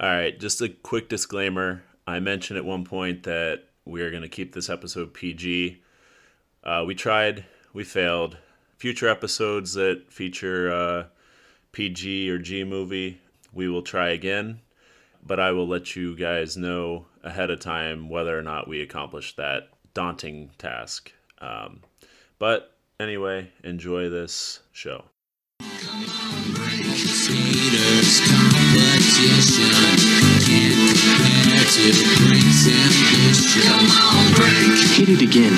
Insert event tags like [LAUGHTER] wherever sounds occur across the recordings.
All right, just a quick disclaimer. I mentioned at one point that we are going to keep this episode PG. Uh, we tried, we failed. Future episodes that feature uh, PG or G movie, we will try again. But I will let you guys know ahead of time whether or not we accomplish that daunting task. Um, but anyway, enjoy this show. Competition can't compare to Brink's ambition. Come on, Brink. Hit it again.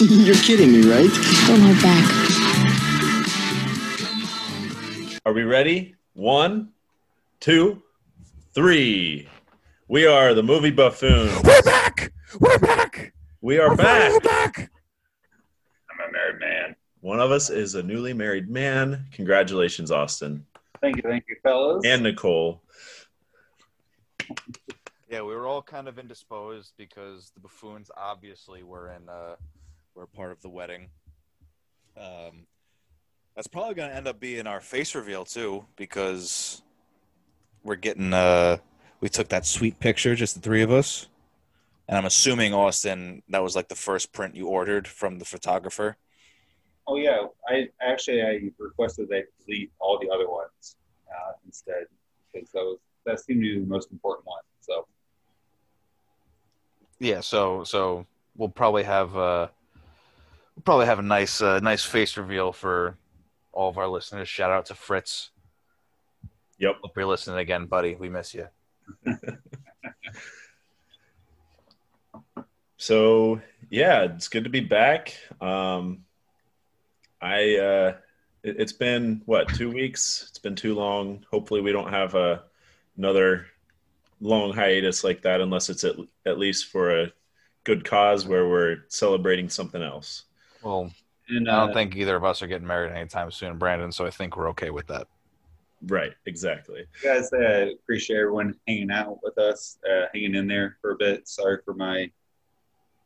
[LAUGHS] You're kidding me, right? Don't hold back. Are we ready? One, two, three. We are the movie buffoon. We're back. We're back. We are We're back. back. I'm a married man. One of us is a newly married man. Congratulations, Austin Thank you, thank you, fellas. and Nicole. Yeah, we were all kind of indisposed because the buffoons obviously were in uh were part of the wedding. Um that's probably going to end up being our face reveal too because we're getting uh we took that sweet picture just the three of us. And I'm assuming Austin that was like the first print you ordered from the photographer. Oh yeah, I actually I requested they delete all the other ones uh, instead because those that seemed to be the most important one. So Yeah, so so we'll probably have uh we'll probably have a nice uh, nice face reveal for all of our listeners. Shout out to Fritz. Yep. Hope you're listening again, buddy. We miss you. [LAUGHS] So yeah, it's good to be back. Um, I uh, it, it's been what two weeks? It's been too long. Hopefully, we don't have a another long hiatus like that, unless it's at, at least for a good cause where we're celebrating something else. Well, and I uh, don't think either of us are getting married anytime soon, Brandon. So I think we're okay with that. Right. Exactly. you guys uh, appreciate everyone hanging out with us, uh, hanging in there for a bit. Sorry for my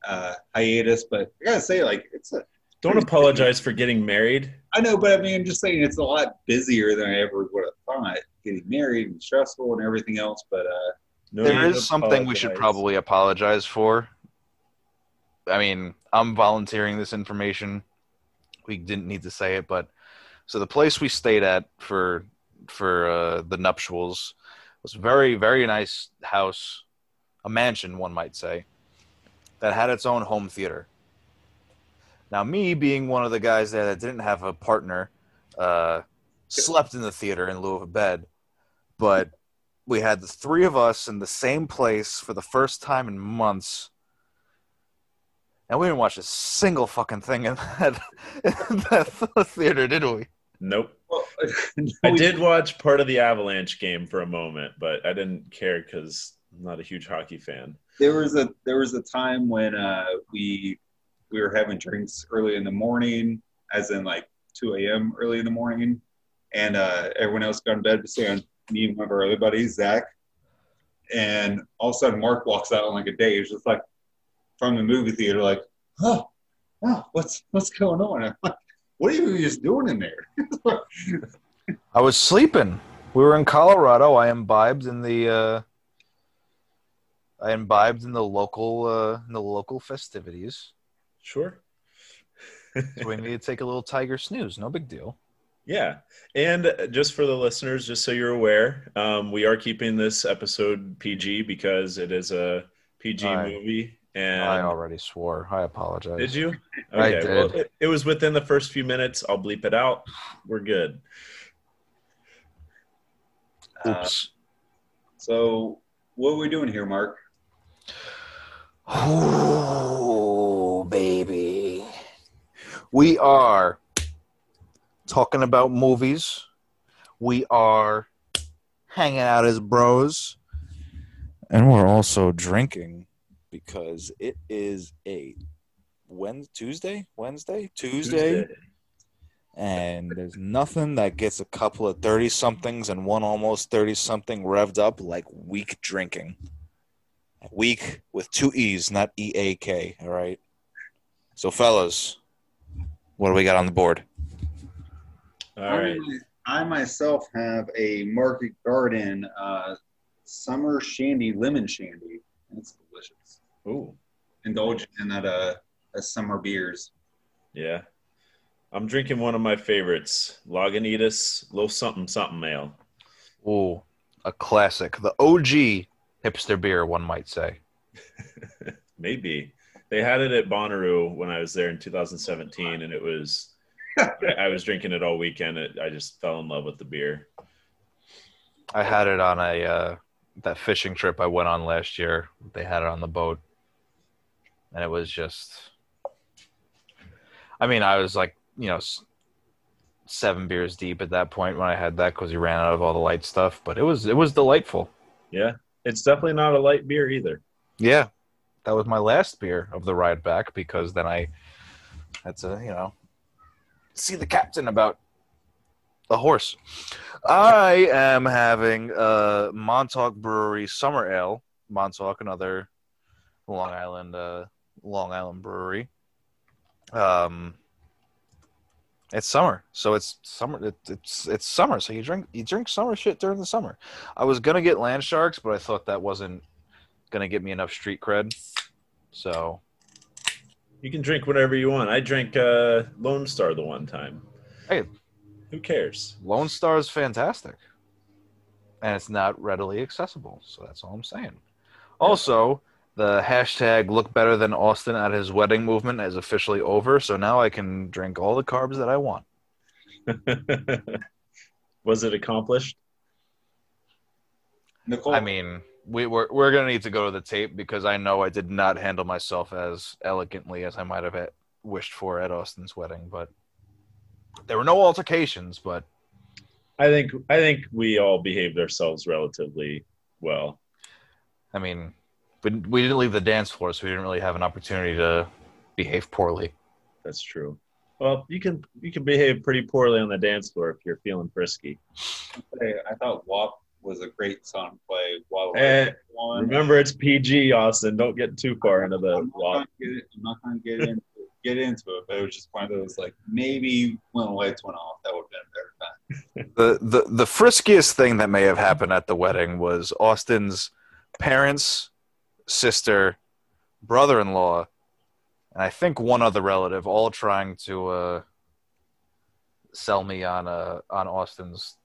uh, hiatus, but I gotta say, like it's a Don't apologize for getting married. I know, but I mean, I'm just saying it's a lot busier than I ever would have thought. Getting married and stressful and everything else, but uh, No there need to is something we should probably apologize for. I mean, I'm volunteering this information. We didn't need to say it, but so the place we stayed at for for uh, the nuptials was a very very nice house, a mansion one might say, that had its own home theater. Now, me being one of the guys there that didn't have a partner, uh, slept in the theater in lieu of a bed, but we had the three of us in the same place for the first time in months. And we didn't watch a single fucking thing in that, in that theater, did we? Nope. well, [LAUGHS] I did watch part of the Avalanche game for a moment, but I didn't care because I'm not a huge hockey fan. there was a there was a time when uh, we we were having drinks early in the morning, as in like 2 a.m. early in the morning, and uh, everyone else got in bed besides me and one of our other buddies, Zach. And all of a sudden, Mark walks out on like a day. He's just like from the movie theater, like, "Oh, oh what's what's going on?" I'm like, "What are you just doing in there?" [LAUGHS] I was sleeping. We were in Colorado. I imbibed in the uh, I imbibed in the local uh, in the local festivities. Sure. So we need to take a little tiger snooze. No big deal. Yeah. And just for the listeners, just so you're aware, um, we are keeping this episode PG because it is a PG I- movie. And I already swore. I apologize. did you? I Okay. Well, did. it, it was within the first few minutes. I'll bleep it out. We're good. Oops. so, what are we doing here, Mark? Baby. We are talking about movies. We are hanging out as bros. And we're also drinking because it is a Wednesday, Tuesday, Wednesday, Tuesday, and there's nothing that gets a couple of 30 somethings and one almost 30 something revved up like weak drinking. Weak with two E's, not E A K. All right. So, fellas, what do we got on the board? All right. I'm, myself have a Market Garden uh, summer shandy, lemon shandy. It's delicious. Ooh, Indulge in that uh, as summer beers. yeah. I'm drinking one of my favorites, Lagunitas Low Something Something Ale. Ooh, a classic. The OG hipster beer, one might say. [LAUGHS] Maybe they had it at Bonnaroo when I was there in 2017, and it was. I, I was drinking it all weekend. It, I just fell in love with the beer. I had it on a uh, that fishing trip I went on last year. They had it on the boat, and it was just. I mean, I was like, you know, seven beers deep at that point when I had that because we ran out of all the light stuff. But it was it was delightful. Yeah, it's definitely not a light beer either. Yeah, that was my last beer of the ride back because then I had to, you know, see the captain about the horse. I am having a Montauk Brewery Summer Ale. Montauk, another Long Island, uh, Long Island brewery. Um, it's summer, so it's summer. It, it's it's summer, so you drink you drink summer shit during the summer. I was gonna get Land Sharks, but I thought that wasn't gonna get me enough street cred. So You can drink whatever you want. I drank uh, Lone Star the one time. Hey. who cares? Lone Star is fantastic, and it's not readily accessible. So that's all I'm saying. Also, the hashtag "Look Better Than Austin at His Wedding" movement is officially over. So now I can drink all the carbs that I want. [LAUGHS] Was it accomplished? Nicole, I mean, we, we're we're gonna need to go to the tape because I know I did not handle myself as elegantly as I might have wished for at Austin's wedding, but there were no altercations. But I think I think we all behaved ourselves relatively well. I mean, we, we didn't leave the dance floor, so we didn't really have an opportunity to behave poorly. That's true. Well, you can you can behave pretty poorly on the dance floor if you're feeling frisky. I, I thought WAP was a great song to play while Eh, one. Remember, it's PG, Austin. Don't get too far into the I'm not gonna get I'm not going to get into get into it, but it was just one of those like maybe when the lights went off, that would have been a better time. The, the the friskiest thing that may have happened at the wedding was Austin's parents, sister, brother-in-law, and I think one other relative, all trying to uh, sell me on uh, on Austin's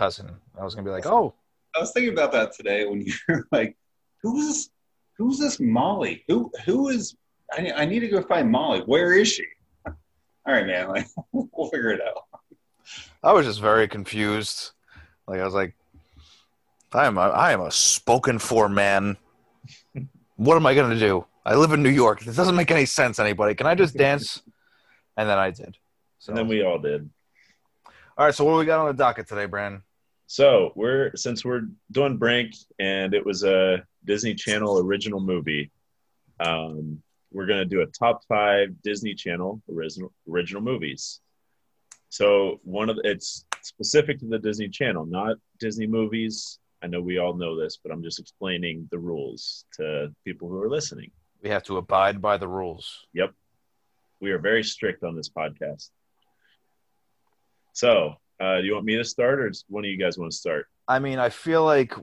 cousin. I was gonna be like, oh, I was thinking about that today when you're [LAUGHS] like, "Who's this? Who's this Molly? Who who is? I, I need to go find Molly. Where is she? [LAUGHS] All right, man. Like [LAUGHS] we'll figure it out. I was just very confused. Like I was like, I am a, I am a spoken for man. What am I gonna do? I live in New York. This doesn't make any sense. Anybody? Can I just dance? And then I did. So And then we all did. all right. So what do we got on the docket today, Brandon? So we're since we're doing Brink and it was a Disney Channel original movie, um, we're gonna do a top five Disney Channel original original movies. So one of the, it's specific to the Disney Channel, not Disney movies. I know we all know this, but I'm just explaining the rules to people who are listening. We have to abide by the rules. Yep, we are very strict on this podcast. So, uh, do you want me to start, or one of you guys want to start? I mean, I feel like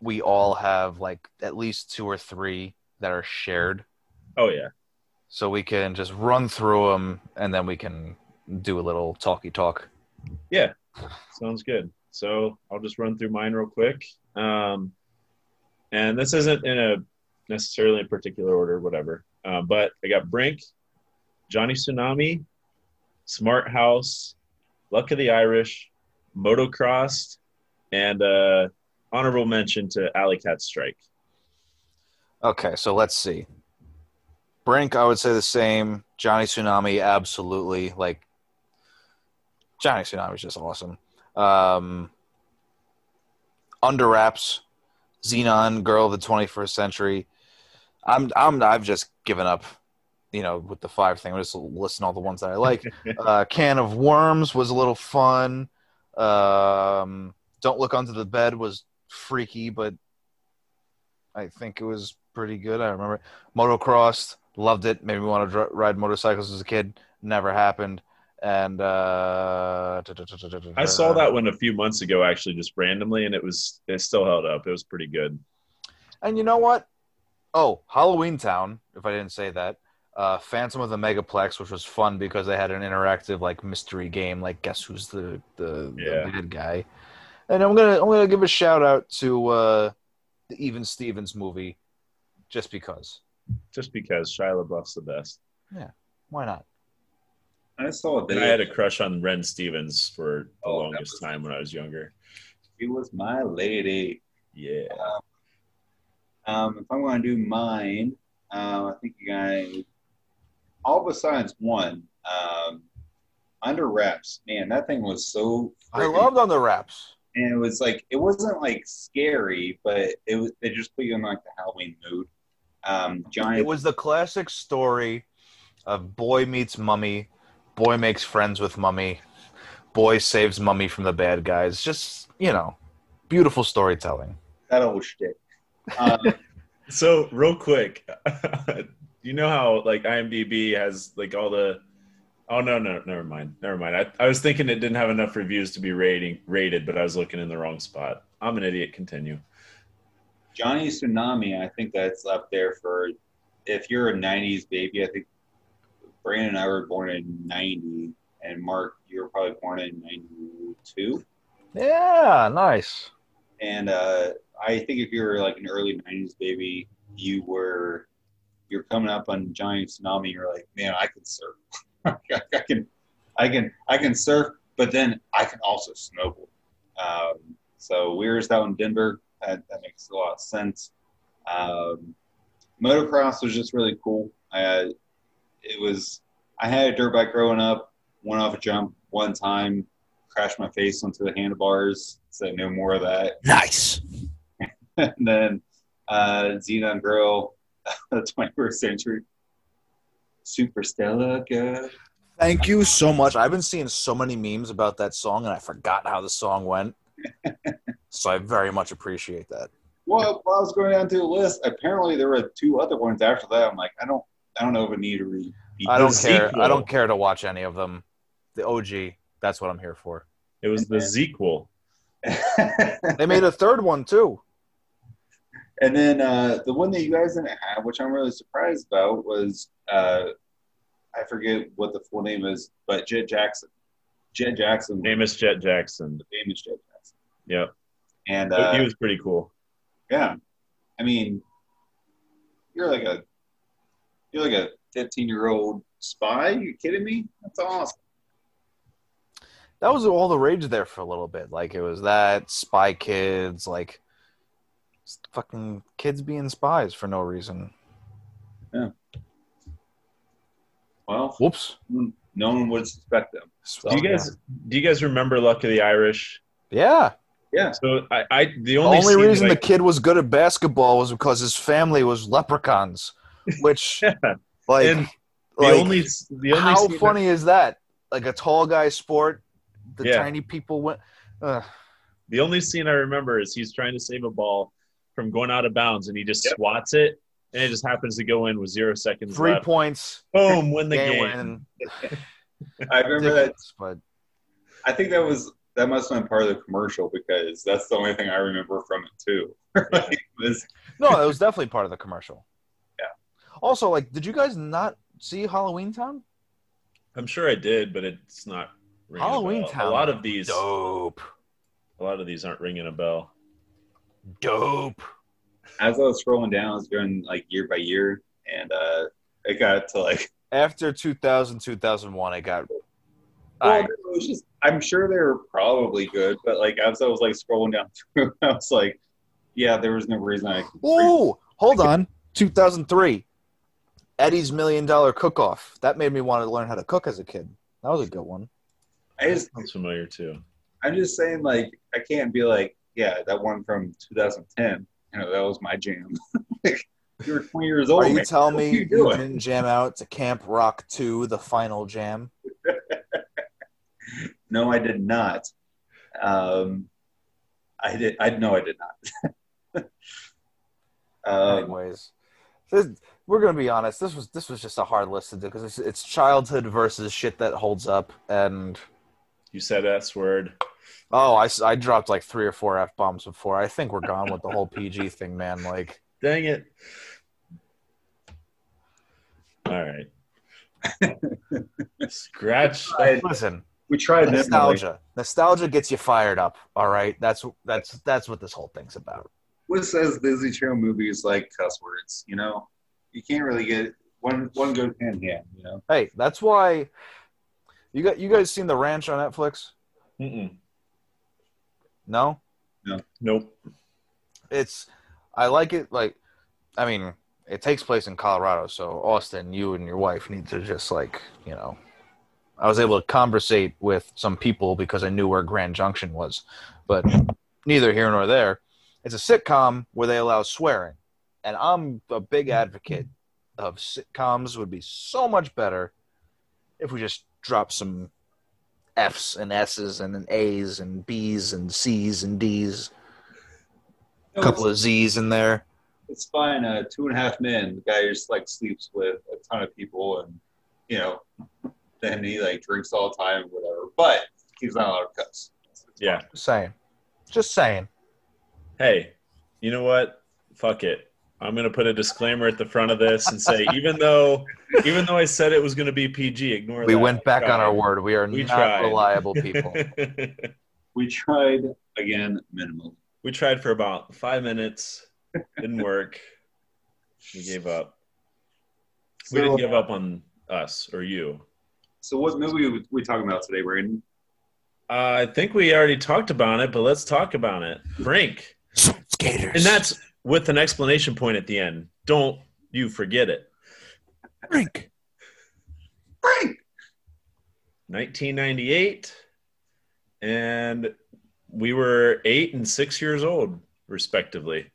we all have like at least two or three that are shared, Oh yeah, so we can just run through them and then we can do a little talky talk. Yeah, sounds good. So I'll just run through mine real quick. Um, and this isn't in a necessarily in particular order, whatever. Uh, but I got Brink, Johnny Tsunami, Smart House, Luck of the Irish, Motocrossed, and uh, honorable mention to Alley Cat Strike. Okay, so let's see. Brink, I would say the same. Johnny Tsunami, absolutely. Like Johnny Tsunami is just awesome. Um, Under Wraps, Zenon, Girl of the 21st Century. I'm I'm I've just given up, you know, with the five thing. I'm just listing all the ones that I like. [LAUGHS] uh, Can of Worms was a little fun. Um, Don't Look Under the Bed was freaky, but I think it was pretty good. I remember it. Motocrossed, loved it. Made me want to dr- ride motorcycles as a kid. Never happened. And uh, I saw that one a few months ago, actually, just randomly, and it was it still held up. It was pretty good. And you know what? Oh, Halloween Town. If I didn't say that, uh, Phantom of the Megaplex, which was fun because they had an interactive like mystery game, like guess who's the the, Yeah. the bad guy. And I'm gonna I'm gonna give a shout out to uh, the Even Stevens movie, just because. Just because Shia LaBeouf's the best. Yeah, why not? I saw a I had a crush on Ren Stevens for the Oh, longest was- time when I was younger. She was my lady. Yeah. Um, if I'm going to do mine, um, I think you guys, all besides one, um, under wraps. Man, that thing was so. I loved on the wraps. and it was like it wasn't like scary, but it was. They just put you in like the Halloween mood. Um, giant. It was the classic story of boy meets mummy, boy makes friends with mummy, boy saves mummy from the bad guys. Just you know, beautiful storytelling. that old shit. Um, [LAUGHS] So real quick, [LAUGHS] you know how like IMDb has like all the Oh no no never mind never mind. I, I was thinking it didn't have enough reviews to be rating rated, but I was looking in the wrong spot. I'm an idiot. Continue. Johnny Tsunami, I think that's up there for if you're a '90s baby. I think Brandon and I were born in '90, and Mark, you were probably born in '92. Yeah, nice. And uh, I think if you were like an early '90s baby, you were you're coming up on Johnny Tsunami. You're like, man, I can surf. [LAUGHS] I can, I can, I can surf, but then I can also snowboard. Um, so we were just out in Denver. That, that makes a lot of sense. Um, motocross was just really cool. I, it was. I had a dirt bike growing up. Went off a jump one time, crashed my face onto the handlebars. Said no more of that. Nice. [LAUGHS] and then uh, Xenon Grill, [LAUGHS] the 21st century. Super Stella, good. Thank you so much. I've been seeing so many memes about that song, and I forgot how the song went. [LAUGHS] so I very much appreciate that. Well, while I was going down to the list, apparently there were two other ones after that. I'm like, I don't, I don't know if I need to repeat. I don't care. sequel. I don't care to watch any of them. The OG. That's what I'm here for. It was the And then- sequel. They made a third one too. And then uh, the one that you guys didn't have, which I'm really surprised about, was uh, I forget what the full name is, but Jet Jackson. Jet Jackson, Famous Jet Jackson. the famous Jet Jackson, Yep. and uh, he was pretty cool. Yeah, I mean, you're like a you're like a 15 year old spy. You kidding me? That's awesome. That was all the rage there for a little bit. Like it was that Spy Kids, like s- fucking kids being spies for no reason. Yeah. Well, Whoops. no one would suspect them. Do you guys do you guys remember Luck of the Irish? Yeah. Yeah. So I, I the The only, only, reason that the kid was good at basketball was because his family was leprechauns, [LAUGHS] which I, like, and the like only the only how funny is that? Like a tall guy sport, the Yeah. tiny people went. Ugh. the only scene I remember is he's trying to save a ball from going out of bounds and he just Yep. swats it and it just happens to go in with zero seconds three left. points. Boom, win the game game. [LAUGHS] I remember that. But I think that was that must have been part of the commercial because that's the only thing I remember from it too. [LAUGHS] Like, it no, it was definitely part of the commercial. Yeah. Also, like, did you guys not see Halloween Town? I'm sure I did, but it's not ringing a Halloween bell. Town. A lot of these Dope. a lot of these aren't ringing a bell. Dope. as I was scrolling down, I was going like year by year, and uh, it got to like [LAUGHS] After 2000, 2001, it got. Well, I, it was just, I'm sure they were probably good, but like as I was like scrolling down [LAUGHS] through, I was like, yeah, there was no reason I. could Ooh, hold on. 2003. Eddie's Million Dollar Cook Off. That made me want to learn how to cook as a kid. That was a good one. I just, Sounds familiar too. I'm just saying, like, I can't be like, yeah, that one from 2010. You know, that was my jam. [LAUGHS] you were 20 years old. Are you man. telling me you you didn't jam out to Camp Rock 2, the final jam? [LAUGHS] No, I did not. Um, I did. I no, I did not. [LAUGHS] um, Anyways, this- we're gonna be honest. This was this was just a hard list to do because it's, it's childhood versus shit that holds up. And You said S word. Oh, I, I dropped like three or four f bombs before. I think we're gone with the whole PG [LAUGHS] thing, man. Like, Dang it. All right. [LAUGHS] Scratch. listen, We tried that. nostalgia. Nostalgia gets you fired up. All right, that's that's that's what this whole thing's about. What says Disney Channel movies like cuss words? You know, you can't really get one. One goes hand in hand. You know. Hey, that's why you got you guys seen the Ranch on Netflix? Mm-mm. No, Nope. it's I like it. Like, I mean, it takes place in Colorado, so Austin, you and your wife need to just like you know. I was able to conversate with some people because I knew where Grand Junction was, but neither here nor there. It's a sitcom where they allow swearing, and I'm a big advocate of sitcoms. Would be so much better if we just drop some F's and S's and then A's and B's and C's and D's, a No, couple of Z's in there. it's fine. Uh, two and a half men. The guy just like sleeps with a ton of people, and you know, then he like drinks all the time, whatever. But he's not allowed to cuss. Yeah. Just saying, just saying. Hey, you know what? Fuck it. I'm gonna put a disclaimer at the front of this and say, even though, even though I said it was gonna be PG, ignore We that. went back on our word. We are We not tried. reliable [LAUGHS] people. We tried again, minimally. we tried for about five minutes. Didn't work. We gave up. We didn't give up on us or you. So, what movie are we talking about today, Brandon? Uh, I think we already talked about it, but let's talk about it. Brink. Skaters. And that's with an explanation point at the end. Don't you forget it. Brink. Frank. 1998. And we were eight and six years old, respectively,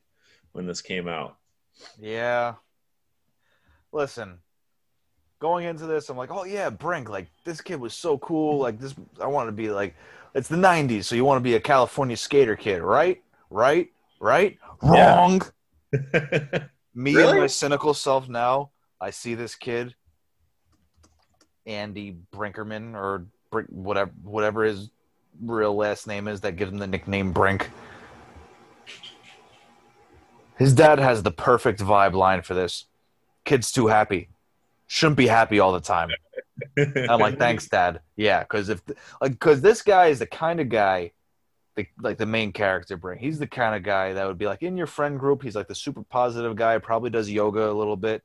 when this came out. Yeah. Listen, going into this, I'm like, oh yeah, Brink. Like this kid was so cool. Like this, I want to be like. It's the '90s, so you want to be a California skater kid, right? Right? Right? Yeah. Wrong. [LAUGHS] Me Really? and my cynical self now, I see this kid, Andy Brinkerman or Brink, whatever, whatever his real last name is that gives him the nickname Brink. His dad has the perfect vibe line for this. Kid's too happy. Shouldn't be happy all the time. [LAUGHS] I'm like, thanks, Dad. Yeah, because if like because this guy is the kind of guy, the, like the main character, Brink. He's the kind of guy that would be like in your friend group. He's like the super positive guy. Probably does yoga a little bit,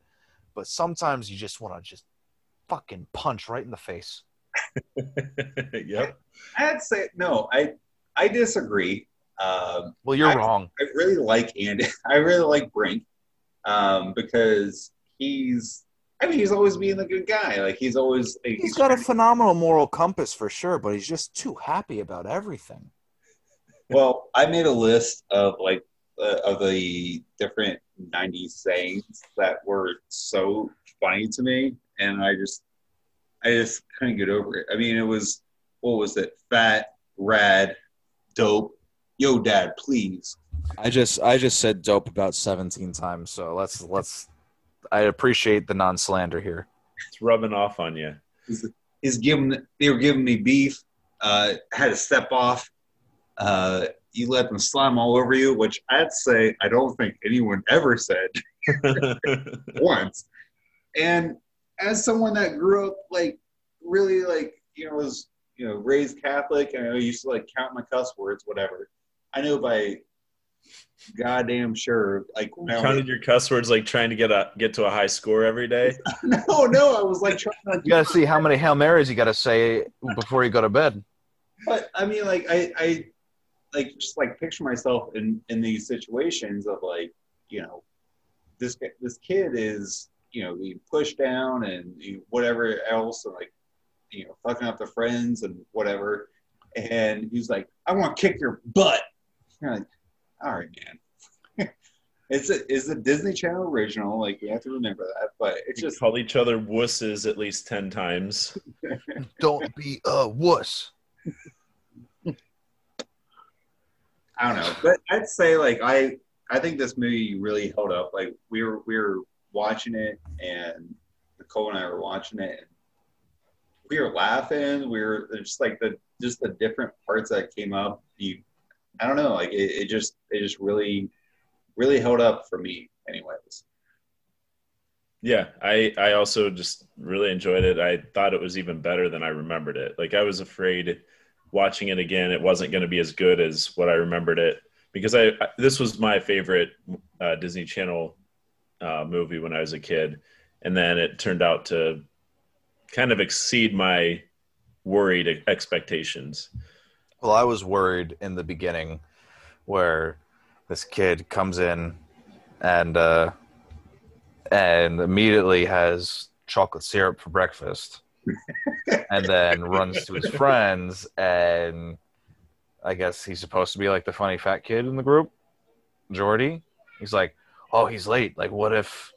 but sometimes you just want to just fucking punch right in the face. [LAUGHS] yep. I'd say no. I I disagree. Um, Well, you're I- wrong. I really like Andy. [LAUGHS] I really like Brink um, because he's. I mean, he's always being the good guy. Like he's always. Like, He's got a phenomenal moral compass for sure, but he's just too happy about everything. [LAUGHS] Well, I made a list of like uh, of the different '90s sayings that were so funny to me, and I just, I just couldn't get over it. I mean, it was what was it? Fat, rad, dope. Yo, dad, please. I just I just said dope about 17 times. So let's let's. I appreciate the non slander here. It's rubbing off on you. He's giving. They were giving me beef. Uh, had to step off. Uh, you let them slime all over you, which I'd say I don't think anyone ever said. [LAUGHS] once. And as someone that grew up like really like you know was you know raised Catholic and I used to like count my cuss words, whatever. I know by goddamn sure like when I was, Counted your cuss words like trying to get a get to a high score every day. [LAUGHS] no no I was like trying to You got to see how many hail marys you got to say before you go to bed. but I mean like I I like just like picture myself in in these situations of like you know this this kid is you know being pushed down and you know, whatever else and like you know fucking up the friends and whatever and he's like I want to kick your butt You're like all right man [LAUGHS] it's a it's a Disney Channel original like you have to remember that but it's We just call each other wusses at least ten times. [LAUGHS] Don't be a wuss. I don't know, but I'd say like I I think this movie really held up. Like we were we were watching it, and Nicole and I were watching it. And we were laughing. We were just like the just the different parts that came up. You, I don't know, like it, it just it just really really held up for me, anyways. Yeah, I I also just really enjoyed it. I thought it was even better than I remembered it. Like I was afraid watching it again, it wasn't going to be as good as what I remembered it. Because I, I this was my favorite uh, Disney Channel uh, movie when I was a kid, and then it turned out to kind of exceed my worried expectations. Well, I was worried in the beginning where this kid comes in and uh, and immediately has chocolate syrup for breakfast and then runs to his friends and I guess he's supposed to be like the funny fat kid in the group, Jordy. He's like, "Oh, he's late. Like what if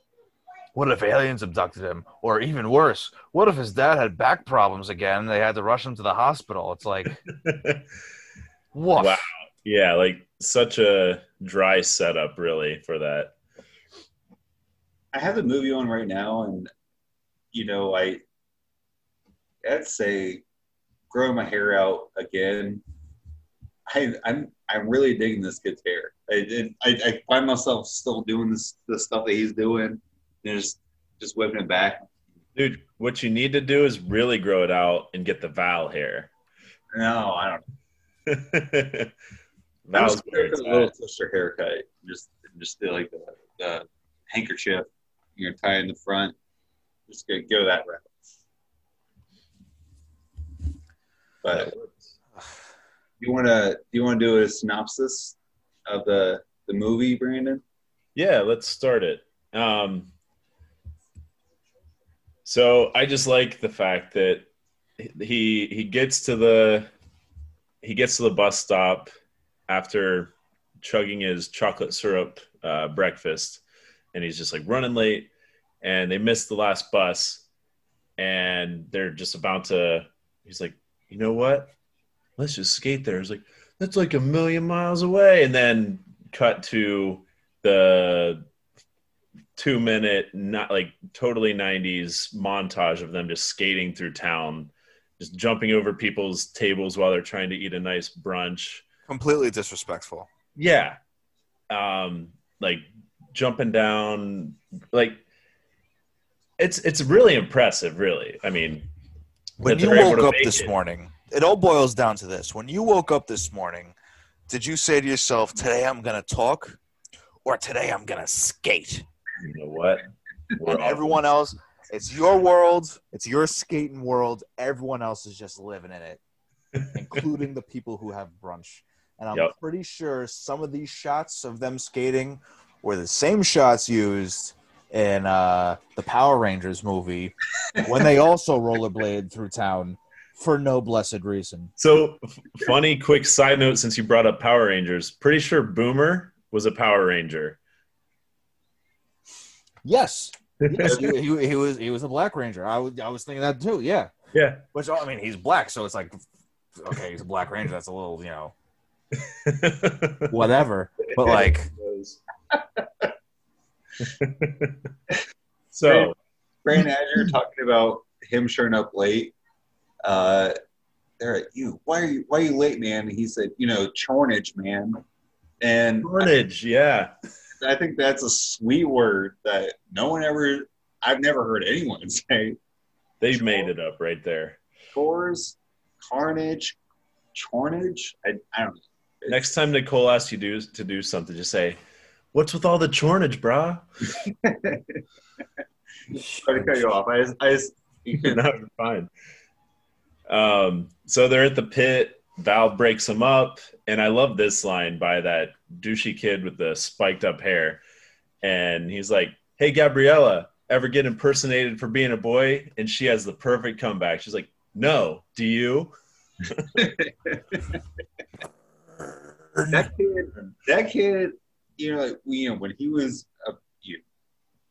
what if aliens abducted him? Or even worse, what if his dad had back problems again and they had to rush him to the hospital?" It's like, [LAUGHS] what? Wow. Yeah, like such a dry setup, really, for that. I have the movie on right now, and you know, I I'd say growing my hair out again. I, I'm I'm really digging this kid's hair. I. I, I find myself still doing this the stuff that he's doing, and just just whipping it back. Dude, what you need to do is really grow it out and get the Val hair. No, I don't. [LAUGHS] Val's just where going it's for the little twister haircut. Just just do like the, the handkerchief. You're gonna tie in the front. Just go go that route. But you wanna you wanna do a synopsis of the the movie, Brandon? Yeah, let's start it. Um, so I just like the fact that he he gets to the he gets to the bus stop after chugging his chocolate syrup uh, breakfast, and he's just like running late, and they miss the last bus, and they're just about to. He's like, you know what? Let's just skate there. It's like, that's like a million miles away, and then cut to the two minute not like totally 90s montage of them just skating through town just jumping over people's tables while they're trying to eat a nice brunch Completely disrespectful. yeah um like jumping down like it's it's really impressive really i mean When you woke up this it. morning, it all boils down to this. When you woke up this morning, did you say to yourself, "Today I'm going to talk," or "Today I'm going to skate"? you know what We're and everyone else, it's your world, it's your skating world. Everyone else is just living in it, [LAUGHS] including the people who have brunch. And I'm Yep. pretty sure some of these shots of them skating were the same shots used in uh, the Power Rangers movie when they also rollerblade through town for no blessed reason. So, f- funny quick side note since you brought up Power Rangers, pretty sure Boomer was a Power Ranger. Yes. Yes, he, he, he was he was a Black Ranger. I was I was thinking that too. Yeah, Yeah. which I mean he's black, so it's like okay, he's a Black Ranger. That's a little you know [LAUGHS] whatever. But like [LAUGHS] so, Brandon, as you're talking about him showing up late, uh, they're like, "You, why are you, why are you late, man?" And he said, "You know, chornage, man." And Carnage, yeah. I think that's a sweet word that no one ever, I've never heard anyone [LAUGHS] say. they've made it up right there. Chores, carnage, chornage. I, I don't know. Next time Nicole asks you do, to do something, just say, What's with all the chornage, brah? Sorry to cut you off. I just, I just you [LAUGHS] no, can, you're fine. Um, so they're at the pit. Val breaks them up, and I love this line by that douchey kid with the spiked up hair, and he's like, "Hey, Gabriella, ever get impersonated for being a boy?" And she has the perfect comeback. She's like, "No, do you?" [LAUGHS] that kid, that kid, you know, like, you know, when he was uh, you know,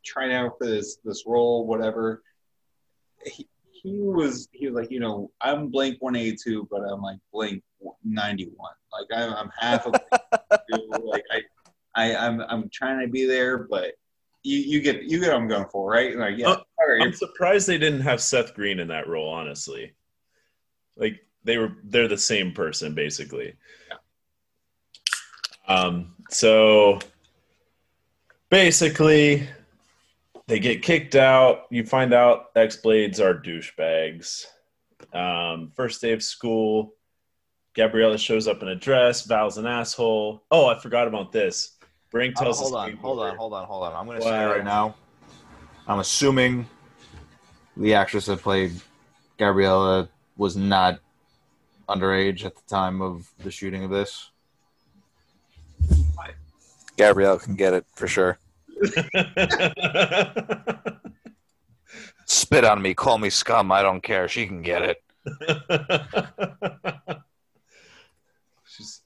trying out for this this role, whatever, he, he was he was like, you know, I'm blink 182, but I'm like blank 91. Like I'm, I'm half [LAUGHS] of like I, I I'm I'm trying to be there, but you, you get you get what I'm going for, right? Like, yeah, right, I'm surprised they didn't have Seth Green in that role. Honestly, like they were they're the same person basically. Um. So basically, they get kicked out. You find out X Blades are douchebags. Um, first day of school, Gabriella shows up in a dress. Val's an asshole. Oh, I forgot about this. Brink Uh, tells hold the on, hold on, hold on, hold on. I'm going to Wow. say right now. I'm assuming the actress that played Gabriella was not underage at the time of the shooting of this. Gabrielle can get it for sure. [LAUGHS] Spit on me, call me scum. I don't care. She can get it. [LAUGHS] She's,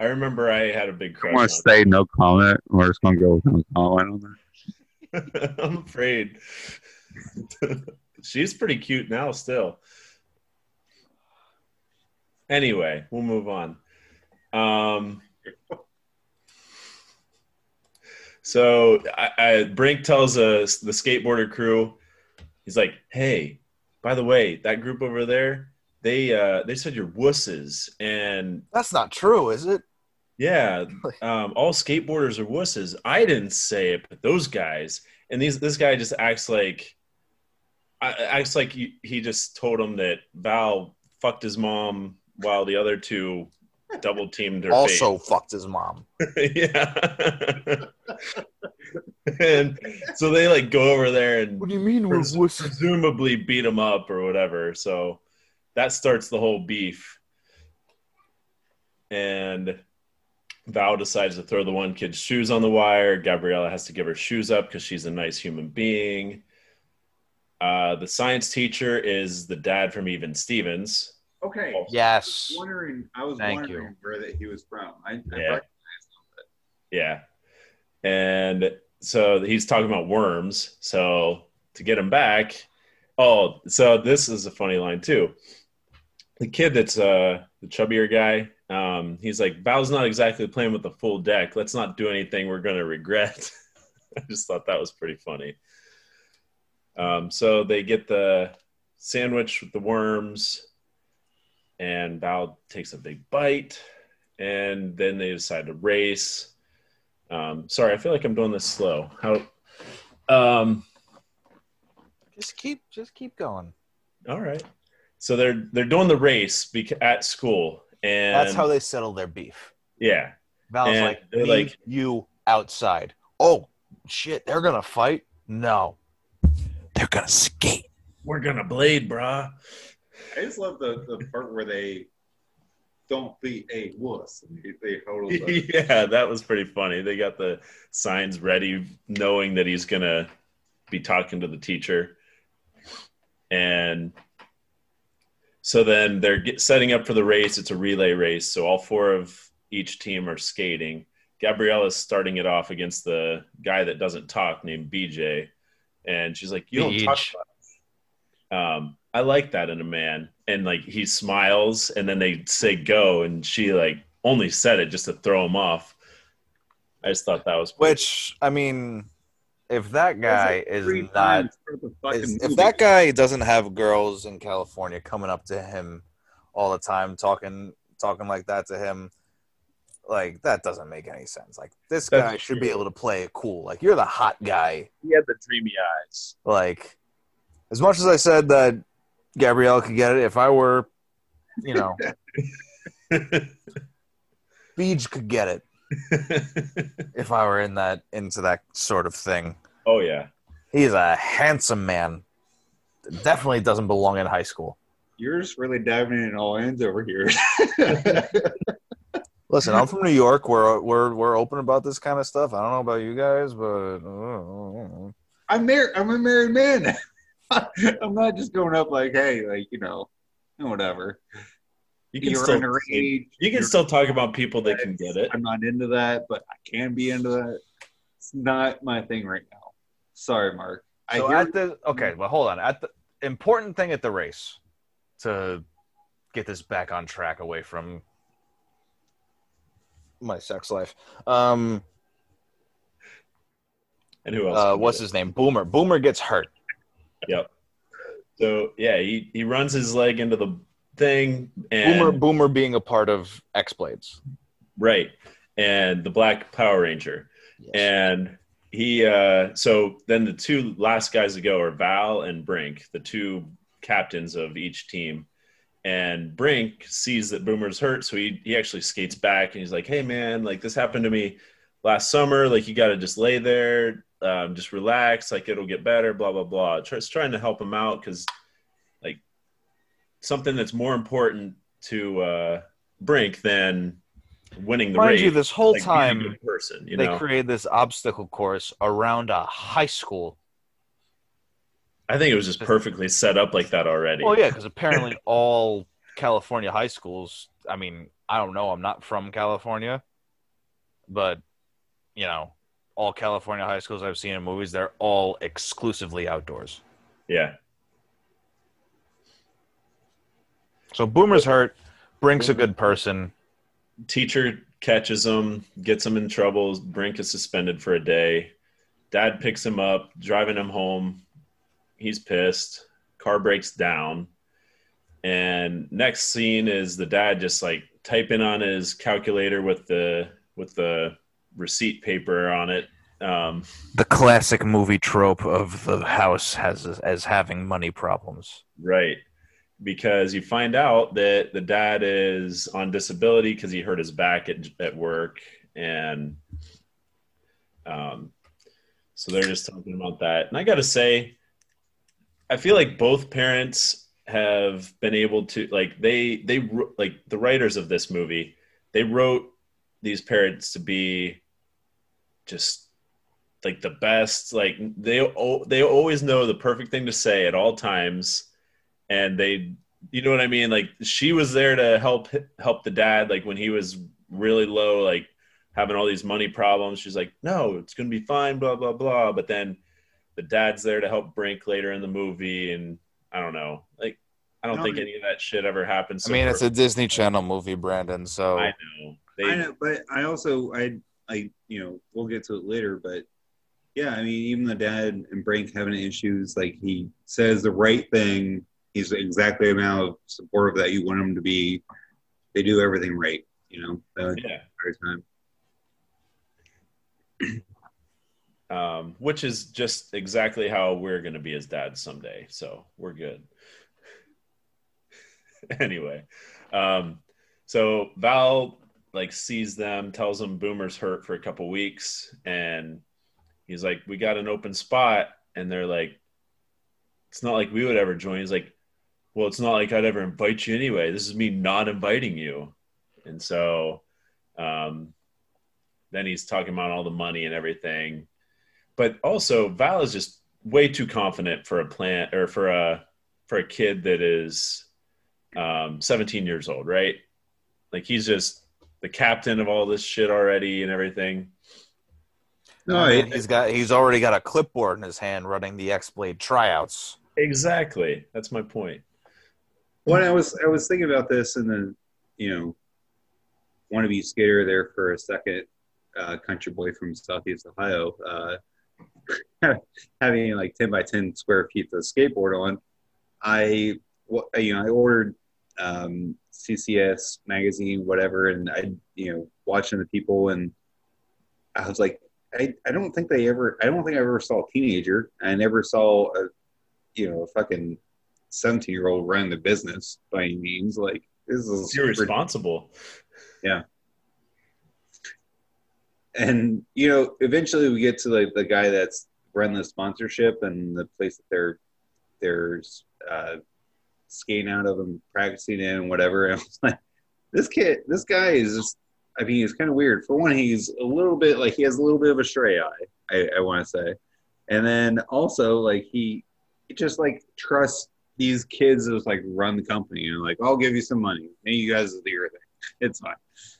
I remember I had a big I crush want to say no comment. We're just gonna go with no comment on that. [LAUGHS] I'm afraid. She's pretty cute now, still. Anyway, we'll move on. Um, so I, I, Brink tells us the skateboarder crew, he's like, "Hey, by the way, that group over there, they uh, they said you're wusses, and That's not true, is it? Yeah, [LAUGHS] um, all skateboarders are wusses. I didn't say it, but those guys. And these this guy just acts like, acts like he, he just told him that Val fucked his mom while the other two double teamed her. Also fucked his mom. [LAUGHS] yeah. and so they like go over there and what do you mean Pres- presumably beat him up or whatever. So that starts the whole beef. And Val decides to throw the one kid's shoes on the wire. Gabriella has to give her shoes up because she's a nice human being. Uh, the science teacher is the dad from Even Stevens. Okay. Yes. I was Wondering, I was Thank wondering you. where that he was from. I, I Yeah. recognized Yeah. And so he's talking about worms. So to get him back, oh, so this is a funny line too. The kid that's uh the chubbier guy, um, he's like, Val's not exactly playing with the full deck. Let's not do anything we're gonna regret. [LAUGHS] I just thought that was pretty funny. Um, so they get the sandwich with the worms, and Val takes a big bite, and then they decide to race. Um, sorry, I feel like I'm doing this slow. How? Um, Just keep just keep going. all right. So they're they're doing the race bec- at school, and That's how they settle their beef. yeah, Val's And like, they're like- you outside. Oh shit, they're gonna fight? No. They're gonna skate. we're gonna blade, brah. I just love the, the part where they don't be a wuss. They, they [LAUGHS] yeah, that was pretty funny. They got the signs ready, knowing that he's gonna be talking to the teacher, and so then they're get, setting up for the race. It's a relay race, so all four of each team are skating. Gabriella's starting it off against the guy that doesn't talk, named BJ, and she's like, "You don't talk." About um, I like that in a man, and like he smiles, and then they say go, and she like only said it just to throw him off. I just thought that was Which I mean, if that guy is not times for the fucking is, if that guy doesn't have girls in California coming up to him all the time talking talking like that to him, like that doesn't make any sense. Like this That's guy should be able to play it cool. Like you're the hot guy. he had the dreamy eyes. Like as much as I said that Gabrielle could get it, if I were, you know, [LAUGHS] Beej could get it if I were in that into that sort of thing. oh yeah, He's a handsome man. Definitely doesn't belong in high school. You're just really diving in all ends over here. [LAUGHS] Listen, I'm from New York. We're we're we're open about this kind of stuff. I don't know about you guys, but uh, I'm married. I'm a married man. [LAUGHS] I'm not just going up like, hey, like you know, whatever. you can You're still underage. you can you're- still talk about people that can get it. I'm not into that, but I can be into that. It's not my thing right now. Sorry, Mark. I so hear at the okay, well, hold on. At the important thing at the race to get this back on track away from my sex life. Um, And who else? Uh, what's get his name? Boomer. Boomer gets hurt. Yep. So yeah, he, he runs his leg into the thing and Boomer. Boomer being a part of X Blades. right, and the Black Power Ranger, and he uh so then the two last guys to go are Val and Brink, the two captains of each team. And Brink sees that Boomer's hurt, so he he actually skates back and he's like, "Hey man, like this happened to me last summer. Like you got to just lay there, um, just relax. Like it'll get better. Blah blah blah." Tries trying to help him out because like something that's more important to uh, Brink than winning the Mind race. you, this whole like, time person, you they know. created this obstacle course around a high school. I think it was just perfectly set up like that already. Well, yeah, because [LAUGHS] apparently all California high schools. I mean, I don't know. I'm not from California, but you know, all California high schools I've seen in movies, they're all exclusively outdoors. yeah. So Boomer's hurt. Brink's a good person. teacher catches him, gets him in trouble. Brink is suspended for a day. Dad picks him up, driving him home. He's pissed. Car breaks down. And next scene is the dad just like typing on his calculator with the with the receipt paper on it. Um, The classic movie trope of the house has as having money problems. Right. Because you find out that the dad is on disability because he hurt his back at, at work. And um, so they're just talking about that. And I got to say, I feel like both parents have been able to, like, they, they, like, the writers of this movie, they wrote these parents to be just like the best like they they always know the perfect thing to say at all times. And they you know what i mean? Like she was there to help help the dad like when he was really low like having all these money problems. She's like no it's gonna be fine blah blah blah. But then the dad's there to help brink later in the movie and i don't know. Like i don't No, think any of that shit ever happens I mean, it's a Disney Channel movie, Brandon. So i know they I know, but I also I I you know we'll get to it later, but yeah, I mean even the dad and Brink having issues, like he says the right thing. He's exactly the amount of supportive that you want him to be. They do everything right, you know. the yeah entire time. [CLEARS THROAT] um, which is just exactly how we're going to be as dads someday. So we're good. [LAUGHS] anyway, um, so Val like sees them, tells them Boomer's hurt for a couple weeks, and he's like, "We got an open spot," and they're like, "It's not like we would ever join." He's like, "Well, it's not like I'd ever invite you anyway. This is me not inviting you," and so. Um, then he's talking about all the money and everything but also Val is just way too confident for a plant or for a for a kid that is um, 17 years old, right? Like he's just the captain of all this shit already and everything. No, I it, he's got he's already got a clipboard in his hand running the X Blade tryouts. Exactly. That's my point. when I was I was thinking about this and then you know want to be skater there for a second, uh, country boy from Southeast Ohio, uh, [LAUGHS] having like ten by ten square feet of skateboard on. I you know I ordered um, CCS magazine whatever, and I you know watching the people and I was like I, I don't think they ever I don't think I ever saw a teenager. I never saw a you know a fucking 17 year old run the business by any means. Like this is It's yeah. and you know, eventually we get to like the guy that's run the sponsorship and the place that they're they're uh, skating out of and practicing in and whatever. And [LAUGHS] I was like, this kid, this guy is just. I mean, he's kind of weird. For one, he's a little bit like he has a little bit of a stray eye. I, I want to say, and then also like he, he just like trusts these kids that like run the company and like I'll give you some money and you guys do your thing. [LAUGHS] It's fine.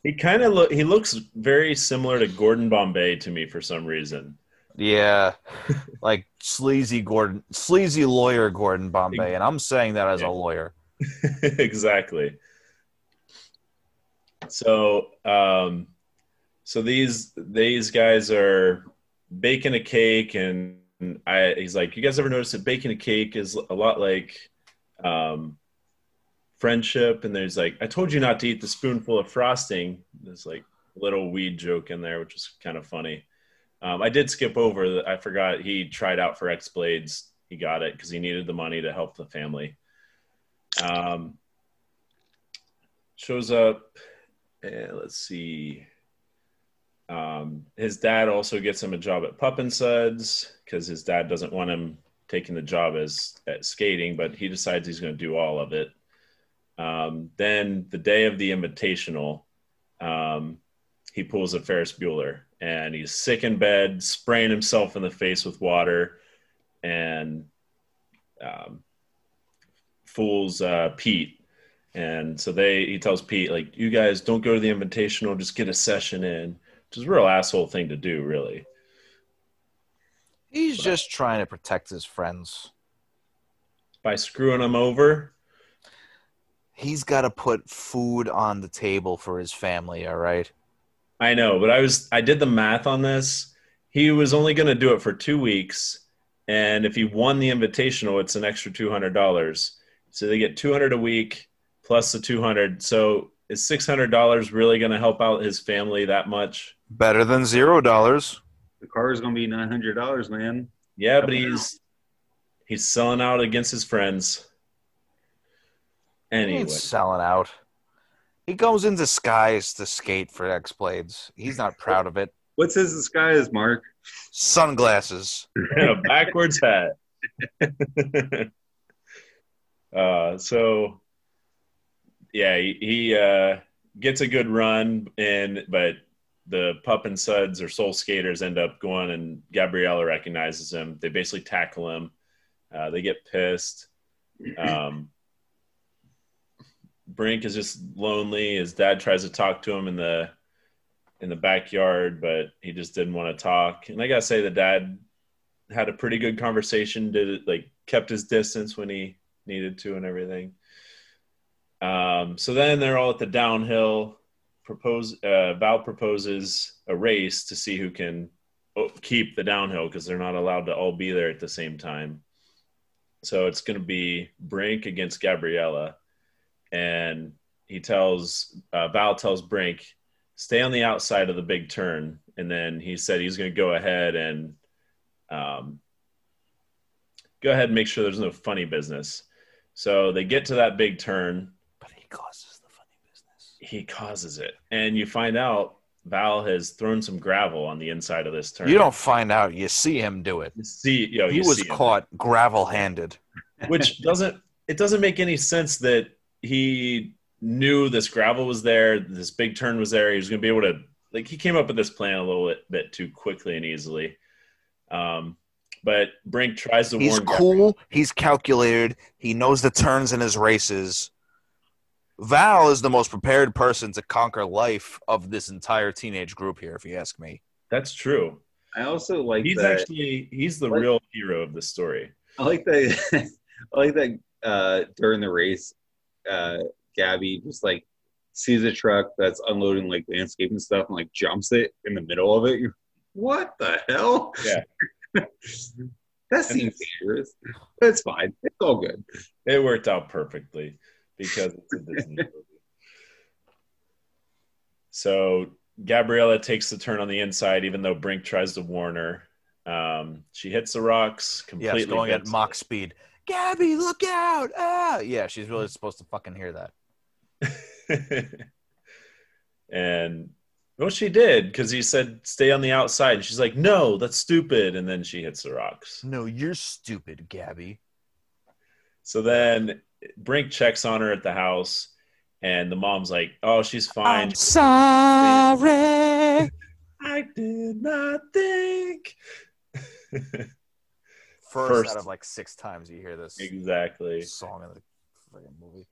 He kind of look. He looks very similar to Gordon Bombay to me for some reason. Yeah, [LAUGHS] like sleazy Gordon, sleazy lawyer Gordon Bombay, and I'm saying that as a lawyer. [LAUGHS] exactly. So, um, so these these guys are baking a cake, and I he's like, "You guys ever notice that baking a cake is a lot like um, friendship?" And there's like, "I told you not to eat the spoonful of frosting." There's like a little weed joke in there, which is kind of funny. Um, I did skip over. I forgot he tried out for X Blades. He got it because he needed the money to help the family. Um, shows up. And let's see. Um, his dad also gets him a job at Pup and Suds because his dad doesn't want him taking the job as at skating, but he decides he's going to do all of it. Um, then the day of the invitational, um, he pulls a Ferris Bueller and he's sick in bed, spraying himself in the face with water, and um, fools uh, Pete. And so they, he tells Pete, like, you guys don't go to the invitational, just get a session in, which is a real asshole thing to do, really. He's just trying to protect his friends. By screwing them over, He's got to put food on the table for his family, all right? I know, but I was I did the math on this. He was only going to do it for two weeks, and if he won the invitational, it's an extra two hundred dollars. So they get two hundred a week plus the two hundred. So is six hundred dollars really going to help out his family that much? Better than zero dollars. The car is gonna be nine hundred dollars, man. Yeah, but he's he's selling out against his friends. He Anyway, ain't selling out. He goes in disguise to skate for X Blades. He's not proud of it. What's his disguise, Mark? Sunglasses. and [LAUGHS] a backwards hat. [LAUGHS] uh, so, yeah, he, he uh, gets a good run, and but the pup and suds or soul skaters end up going, and Gabriella recognizes him. They basically tackle him. Uh, they get pissed. Um, Brink is just lonely. His dad tries to talk to him in the in the backyard, but he just didn't want to talk. And I gotta say, the dad had a pretty good conversation. Did it like kept his distance when he needed to and everything. Um, so then they're all at the downhill. Propose uh, Val proposes a race to see who can oh, keep the downhill because they're not allowed to all be there at the same time. So it's going to be Brink against Gabriella, and he tells uh, Val tells Brink stay on the outside of the big turn, and then he said he's going to go ahead and um, go ahead and make sure there's no funny business. So they get to that big turn. But he causes the funny business. He causes it, and you find out Val has thrown some gravel on the inside of this turn. You don't find out. You see him do it. You see, you know, He you was caught gravel handed. which doesn't it doesn't make any sense that he knew this gravel was there, this big turn was there. He was going to be able to like he came up with this plan a little bit, bit too quickly and easily. Um, but Brink tries to warn. He's warn cool. He's calculated. He knows the turns in his races. Val is the most prepared person to conquer life of this entire teenage group here, if you ask me. That's true. I also like He's that. actually he's the What? real hero of the story. I like that. [LAUGHS] I like that uh, during the race, uh, Gabby just like sees a truck that's unloading like landscaping stuff and like jumps it in the middle of it. You're, what the hell? Yeah. [LAUGHS] that seems dangerous. But it's fine. It's all good. It worked out perfectly because it's a Disney [LAUGHS] movie. So Gabriella takes the turn on the inside, even though Brink tries to warn her. Um, she hits the rocks completely. Yes, going at hits Mach speed. Gabby, look out! Ah, yeah, she's really supposed to fucking hear that. [LAUGHS] and well, she did because he said stay on the outside. And she's like, no, that's stupid. And then she hits the rocks. No, you're stupid, Gabby. So then Brink checks on her at the house, and the mom's like, oh, she's fine. sorry. [LAUGHS] I did not think. [LAUGHS] First, First. out of like six times you hear this exactly. song in the fucking movie.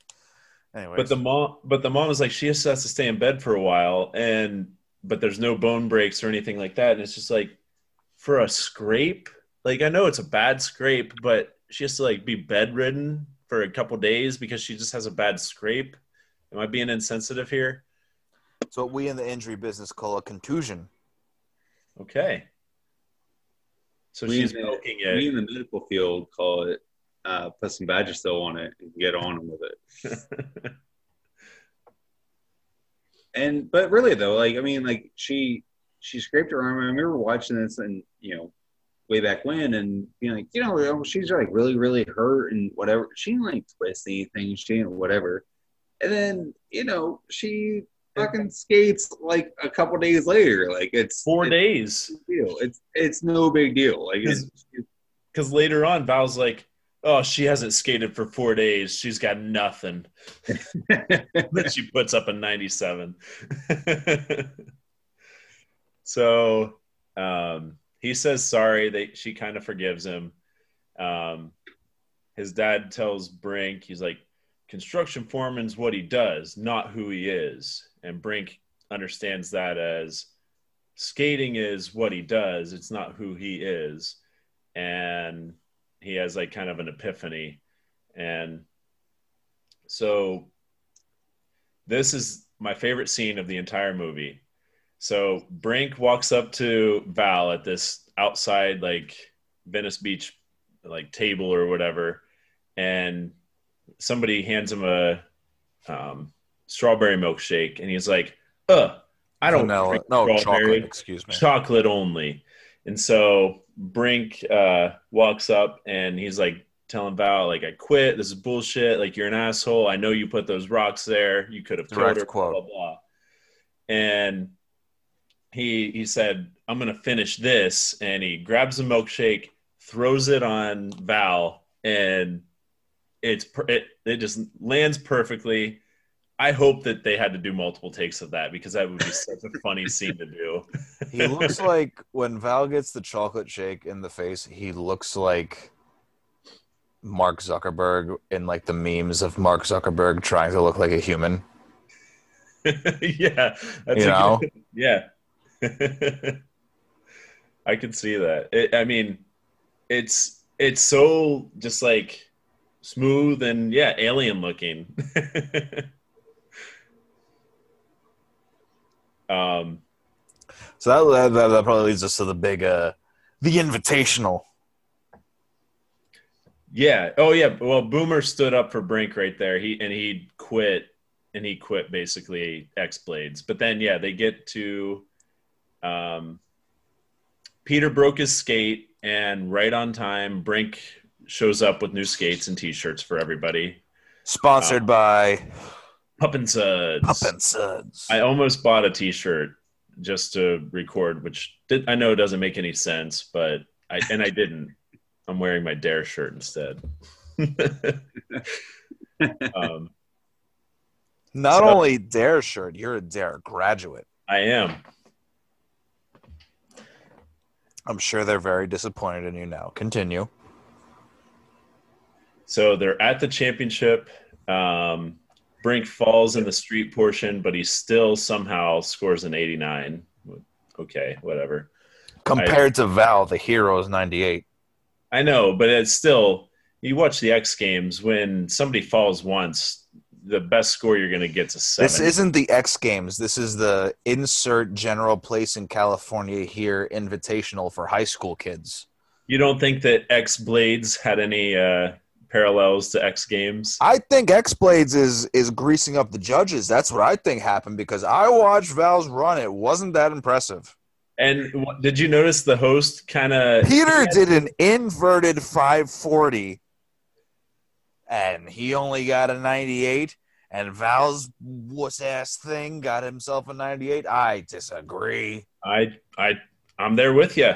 Anyway, But the mom, but the mom is like, she just has to stay in bed for a while, and but there's no bone breaks or anything like that, and it's just like for a scrape. Like I know it's a bad scrape, but she has to like be bedridden for a couple days because she just has a bad scrape. Am I being insensitive here? So what we in the injury business call a contusion. Okay. So we she's milking We in the medical field call it uh, put some badger still on it and get on with it. [LAUGHS] And but really though, like I mean, like she she scraped her arm. I remember watching this and you know way back when and being like, you know, she's like really really hurt and whatever. She didn't like twist anything. She didn't whatever. And then you know she fucking skates like a couple days later. Like it's Four it's days. no deal. It's it's no big deal. Like Because later on, Val's like, oh, she hasn't skated for four days. She's got nothing. [LAUGHS] then she puts up a 97. [LAUGHS] so um, he says sorry. They, she kind of forgives him. Um, his dad tells Brink, he's like, construction foreman's what he does, not who he is. And Brink understands that as skating is what he does, it's not who he is. And he has like kind of an epiphany. And so this is my favorite scene of the entire movie. So Brink walks up to Val at this outside like Venice Beach like table or whatever, and somebody hands him a um, strawberry milkshake, and he's like, "Uh, I don't Vanilla. drink No, chocolate. Excuse me. chocolate only. And so Brink uh, walks up and he's like telling Val, like, I quit. This is bullshit. Like, you're an asshole. I know you put those rocks there. You could have told Direct her, quote. blah, blah, blah. And he he said, I'm gonna finish this. And he grabs a milkshake, throws it on Val, and it's it, it just lands perfectly. I hope that they had to do multiple takes of that because that would be such a funny scene to do. [LAUGHS] He looks like when Val gets the chocolate shake in the face, he looks like Mark Zuckerberg in like the memes of Mark Zuckerberg trying to look like a human. [LAUGHS] yeah, that's You know? good- yeah. [LAUGHS] I can see that. It, I mean, it's it's so just like smooth and yeah, alien looking. Um, So that, that that probably leads us to the big uh the invitational. yeah. Oh yeah. Well, Boomer stood up for Brink right there. He and he quit and he quit basically X Blades. But then yeah, they get to um Peter broke his skate and right on time Brink shows up with new skates and t-shirts for everybody. Sponsored Uh, by Pup and Suds. Pup Suds. I almost bought a t-shirt just to record, which did, I know doesn't make any sense, but I and I didn't. I'm wearing my Dare shirt instead. [LAUGHS] um, Not so- only Dare shirt, you're a Dare graduate. I am. I'm sure they're very disappointed in you now. Continue. So they're at the championship. Um, Brink falls in the street portion, but he still somehow scores an 89. Okay, whatever. Compared to Val, the hero is 98. I know, but it's still you watch the X Games when somebody falls once, the best score you're going to get is seven. This isn't the X Games. This is the insert general place in California here invitational for high school kids. you don't think that X Blades had any uh, parallels to X Games? I think X Blades is is greasing up the judges. That's what I think happened because I watched Val's run. It wasn't that impressive. And what, did you notice the host kind of Peter did an inverted 540 and he only got a 98 and Val's wuss ass thing got himself a 98. I disagree. I I I'm there with you.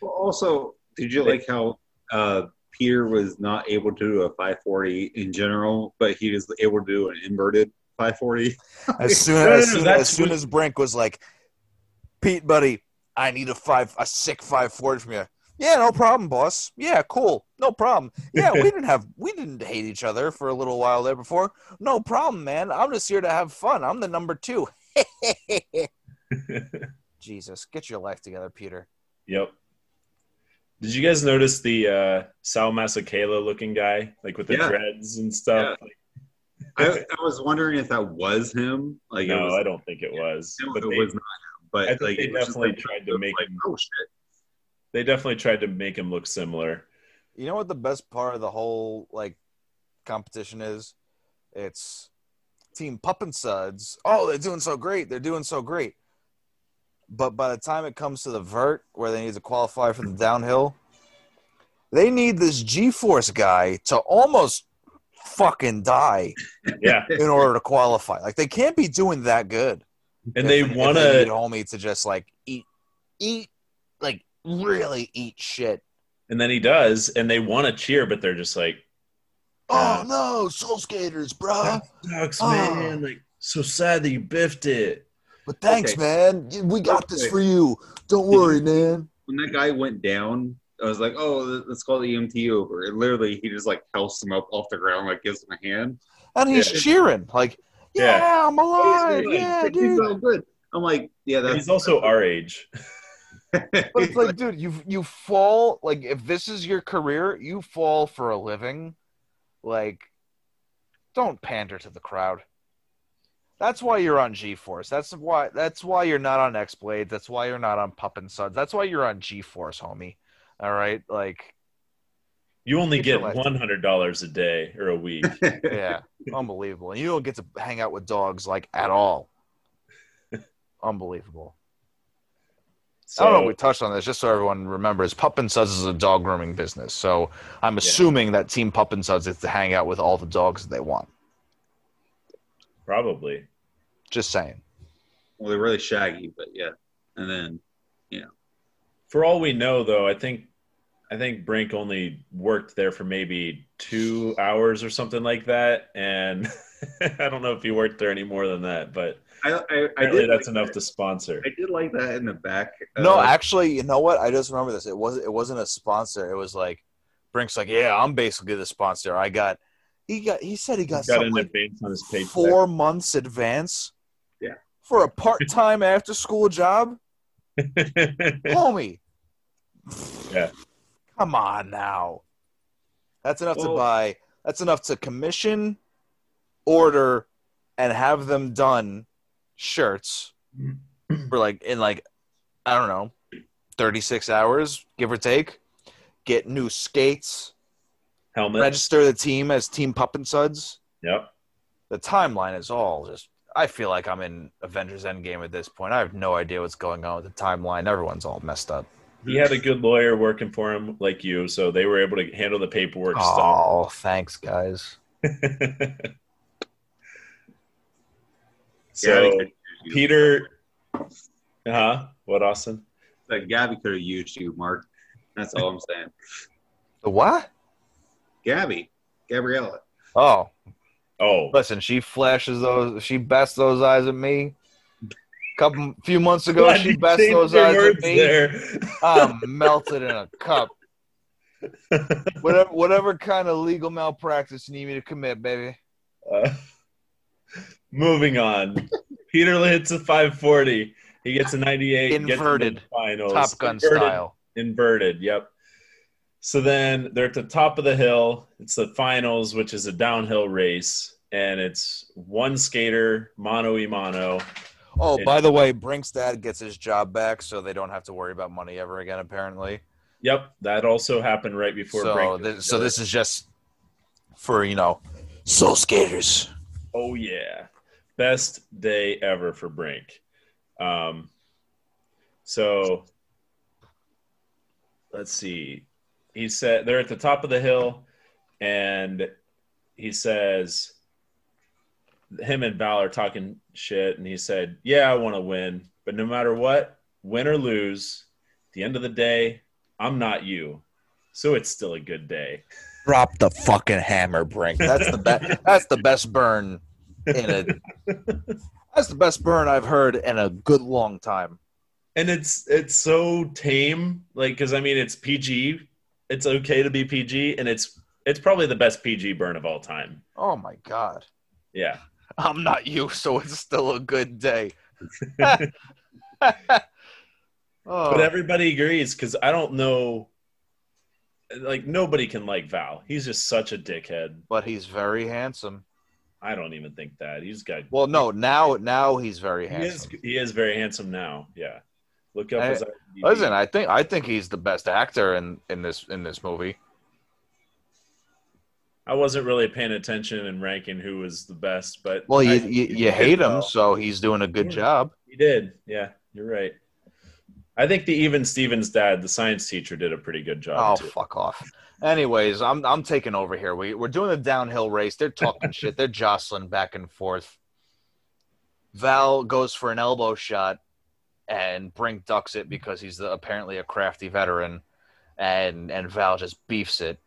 Well, also, did you like how uh, Peter was not able to do a 540 in general, but he was able to do an inverted 540? [LAUGHS] As soon, No, no, as, soon, as soon as Brink was like, Pete, buddy, I need a five, a sick five forty from you. Yeah, no problem, boss. Yeah, cool, no problem. Yeah, we [LAUGHS] didn't have, we didn't hate each other for a little while there before. No problem, man. I'm just here to have fun. I'm the number two. [LAUGHS] Jesus, get your life together, Peter. Yep. Did you guys notice the uh, Sal Masekela looking guy, like with the Yeah. dreads and stuff? I, I was wondering if that was him. Like, it no, was, I don't think it was. it, but it they, was not him. But I think like, they it was just definitely like- tried to make like, him- oh shit. They definitely tried to make him look similar. You know what the best part of the whole like competition is? It's Team Pup and Suds. Oh, they're doing so great. They're doing so great. But by the time it comes to the vert, where they need to qualify for the downhill, they need this G-force guy to almost fucking die Yeah, [LAUGHS] in order to qualify. Like they can't be doing that good. and they want to, homie to just like eat, eat, like really eat shit. and then he does, and they want to cheer, but they're just like, Oh ah. no, soul skaters, bruh. "Sucks, Oh. man! Like, so sad that you biffed it." But thanks, Okay. man. We got this for you. Don't worry, man. When that guy went down, I was like, "Oh, let's call the EMT over." And literally, he just like helps him up off the ground, like gives him a hand. And he's Yeah. cheering, like, yeah, Yeah. I'm alive. He's Yeah, like, dude. "He's all good." I'm like, "Yeah, And that's." he's also our age. [LAUGHS] But it's like, dude, you you fall like if this is your career, you fall for a living. Like, don't pander to the crowd. That's why you're on G-Force. That's why that's why you're not on X Blade. That's why you're not on Pup and Suds. That's why you're on G-Force, homie. All right, like, You only Get your get life one hundred dollars a day or a week. [LAUGHS] yeah, unbelievable. And you don't get to hang out with dogs like at all. Unbelievable. So, I don't know if we touched on this, just so everyone remembers. Pup and Suds is a dog grooming business, so I'm assuming that Team Pup and Suds is to hang out with all the dogs that they want. Probably. Just saying. well, they're really shaggy, but yeah. And then you know. For all we know, though, I think I think Brink only worked there for maybe two hours or something like that, and [LAUGHS] I don't know if he worked there any more than that, but I, I, I did that's like enough that. to sponsor. I did like that in the back. No, uh, actually, you know what? I just remember this. It wasn't. It wasn't a sponsor. It was like Brink's like, yeah, I'm basically the sponsor. I got. He got. He said he got, Got something an advance on his paycheck. four months advance. Yeah. For a part-time after-school job, [LAUGHS] homie. Yeah. Come on now. That's enough to buy. That's enough to commission, order, and have them done shirts [CLEARS THROAT] for like in like I don't know, thirty six hours, give or take. Get new skates, Helmet. register the team as Team Pup and Suds. Yep. The timeline is all just. I feel like I'm in Avengers Endgame at this point. I have no idea what's going on with the timeline. Everyone's all messed up. He had a good lawyer working for him, like you, so they were able to handle the paperwork Oh, thanks, guys. [LAUGHS] so could use you. Peter, huh? What, Austin? Like Gabby could have used you, Mark. That's all I'm saying. The what? Gabby, Gabriella. Oh, Oh, listen, she flashes those. She bests those eyes at me. Couple few months ago, Glad she you best those eyes at me. there. I'm melted in a cup. Whatever, whatever kind of legal malpractice you need me to commit, baby. Uh, moving on. Peter hits a 540. He gets a 98. gets into Inverted. the finals. Top Gun Inverted. style. Inverted. Yep. So then they're at the top of the hill. It's the finals, which is a downhill race, and it's one skater, mono e mono. Oh, It- by the way, Brink's dad gets his job back, so they don't have to worry about money ever again. Apparently, Yep, that also happened right before so this, so this is just for you know, soul skaters. Oh yeah, best day ever for Brink. Um, so let's see. He said they're at the top of the hill, and he says him and Val are talking shit, and he said, "Yeah, I want to win, but no matter what, win or lose, at the end of the day, I'm not you, so it's still a good day." Drop the fucking hammer, Brink. That's the best. [LAUGHS] that's the best burn in a. That's the best burn I've heard in a good long time. and it's it's so tame like because i mean it's pg it's okay to be pg and it's it's probably the best pg burn of all time Oh my god. yeah I'm not you, so it's still a good day. [LAUGHS] oh, but everybody agrees because i don't know like nobody can like val he's just such a dickhead but he's very handsome. i don't even think that he's got Well, no, now now he's very he is handsome. he is very handsome now yeah look up I- his Listen, I think I think he's the best actor in in this in this movie. I wasn't really paying attention and ranking who was the best, but Well, you I- you, you hate him, well. so he's doing a good Yeah. job. He did. Yeah, you're right. I think the even Stevens dad, the science teacher, did a pretty good Oh, job too. fuck off. Anyways, I'm I'm taking over here. We we're doing a downhill race. They're talking shit. They're jostling back and forth. Val goes for an elbow shot, and Brink ducks it because he's the, apparently a crafty veteran, and and Val just beefs it.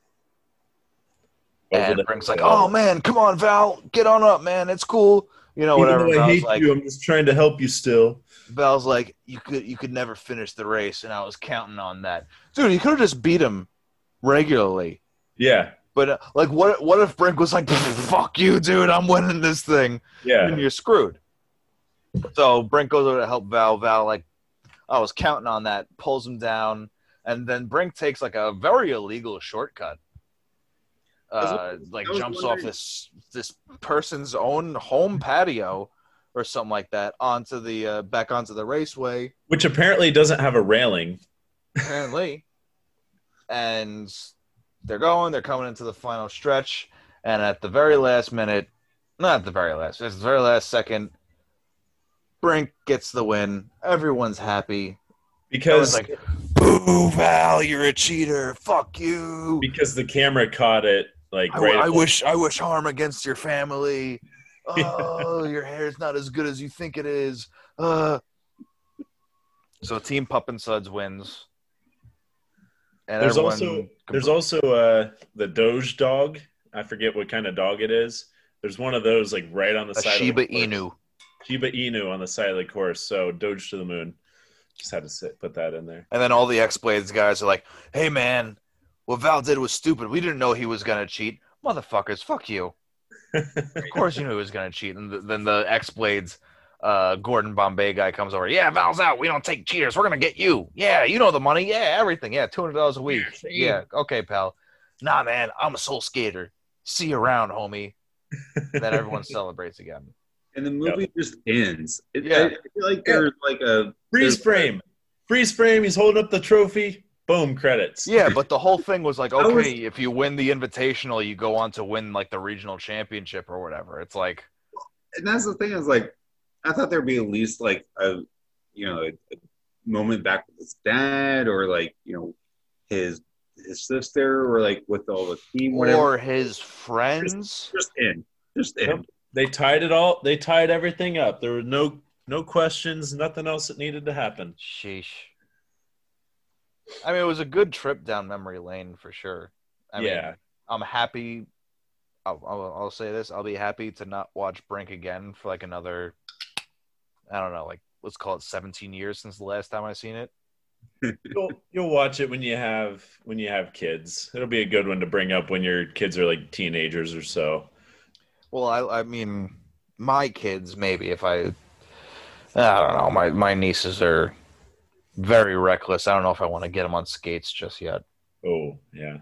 And the- Brink's like, "Oh man, come on, Val, get on up, man. It's cool." You know, whatever. Even though I Val's hate like, you, I'm just trying to help you still. Val's like, you could you could never finish the race, and I was counting on that, dude. You could have just beat him regularly, Yeah, but uh, like, what what if Brink was like, "Fuck you, dude, I'm winning this thing," yeah. and you're screwed. So Brink goes over to help Val. Val like, I was counting on that, pulls him down, and then Brink takes like a very illegal shortcut. Uh, like I was jumps off this this person's own home patio or something like that onto the uh, back onto the raceway Which apparently doesn't have a railing. apparently. And they're going, they're coming into the final stretch, and at the very last minute, not the very last, it's the very last second, Brink gets the win. Everyone's happy. Because like, "Boo, Val, you're a cheater. Fuck you." because the camera caught it like I, right. I wish I wish harm against your family. Oh, [LAUGHS] your hair's not as good as you think it is. Uh. So Team Pup and Suds wins. And There's also there's also uh the Doge dog. I forget what kind of dog it is. There's one of those like right on the a side. Shiba of the course. Inu. Shiba Inu on the side of the course. So Doge to the moon. Just had to sit, put that in there. And then all the X Blades guys are like, "Hey man, what Val did was stupid. We didn't know he was gonna cheat, motherfuckers. Fuck you. Of [LAUGHS] course you knew he was gonna cheat." And th- then the X Blades, uh, Gordon Bombay guy comes over. Yeah, Val's out. We don't take cheaters. We're gonna get you. Yeah, you know the money. Yeah, everything. Yeah, two hundred dollars a week. Yeah, okay, pal. Nah, man, I'm a soul skater. See you around, homie. then everyone [LAUGHS] celebrates again. And the movie just ends. It, Yeah. I, I feel like there's like a Freeze frame. Freeze frame. He's holding up the trophy. Boom. Credits. Yeah, but the whole thing was like, [LAUGHS] I was- okay, if you win the invitational, you go on to win like the regional championship or whatever. It's like, and that's the thing is like I thought there'd be at least like a you know a, a moment back with his dad or like you know his his sister or like with all the team whatever. or his friends. just in, just in. Yep. They tied it all. They tied everything up. There were no no questions. Nothing else that needed to happen. Sheesh. I mean, it was a good trip down memory lane for sure. I yeah. mean, I'm happy. I'll, I'll, I'll say this: I'll be happy to not watch Brink again for like another. I don't know, like let's call it 17 years since the last time I seen it. [LAUGHS] you'll you'll watch it when you have when you have kids. It'll be a good one to bring up when your kids are like teenagers or so. Well, I, I mean, my kids maybe if I, I don't know. My my nieces are very reckless. I don't know if I want to get them on skates just yet. Oh yeah.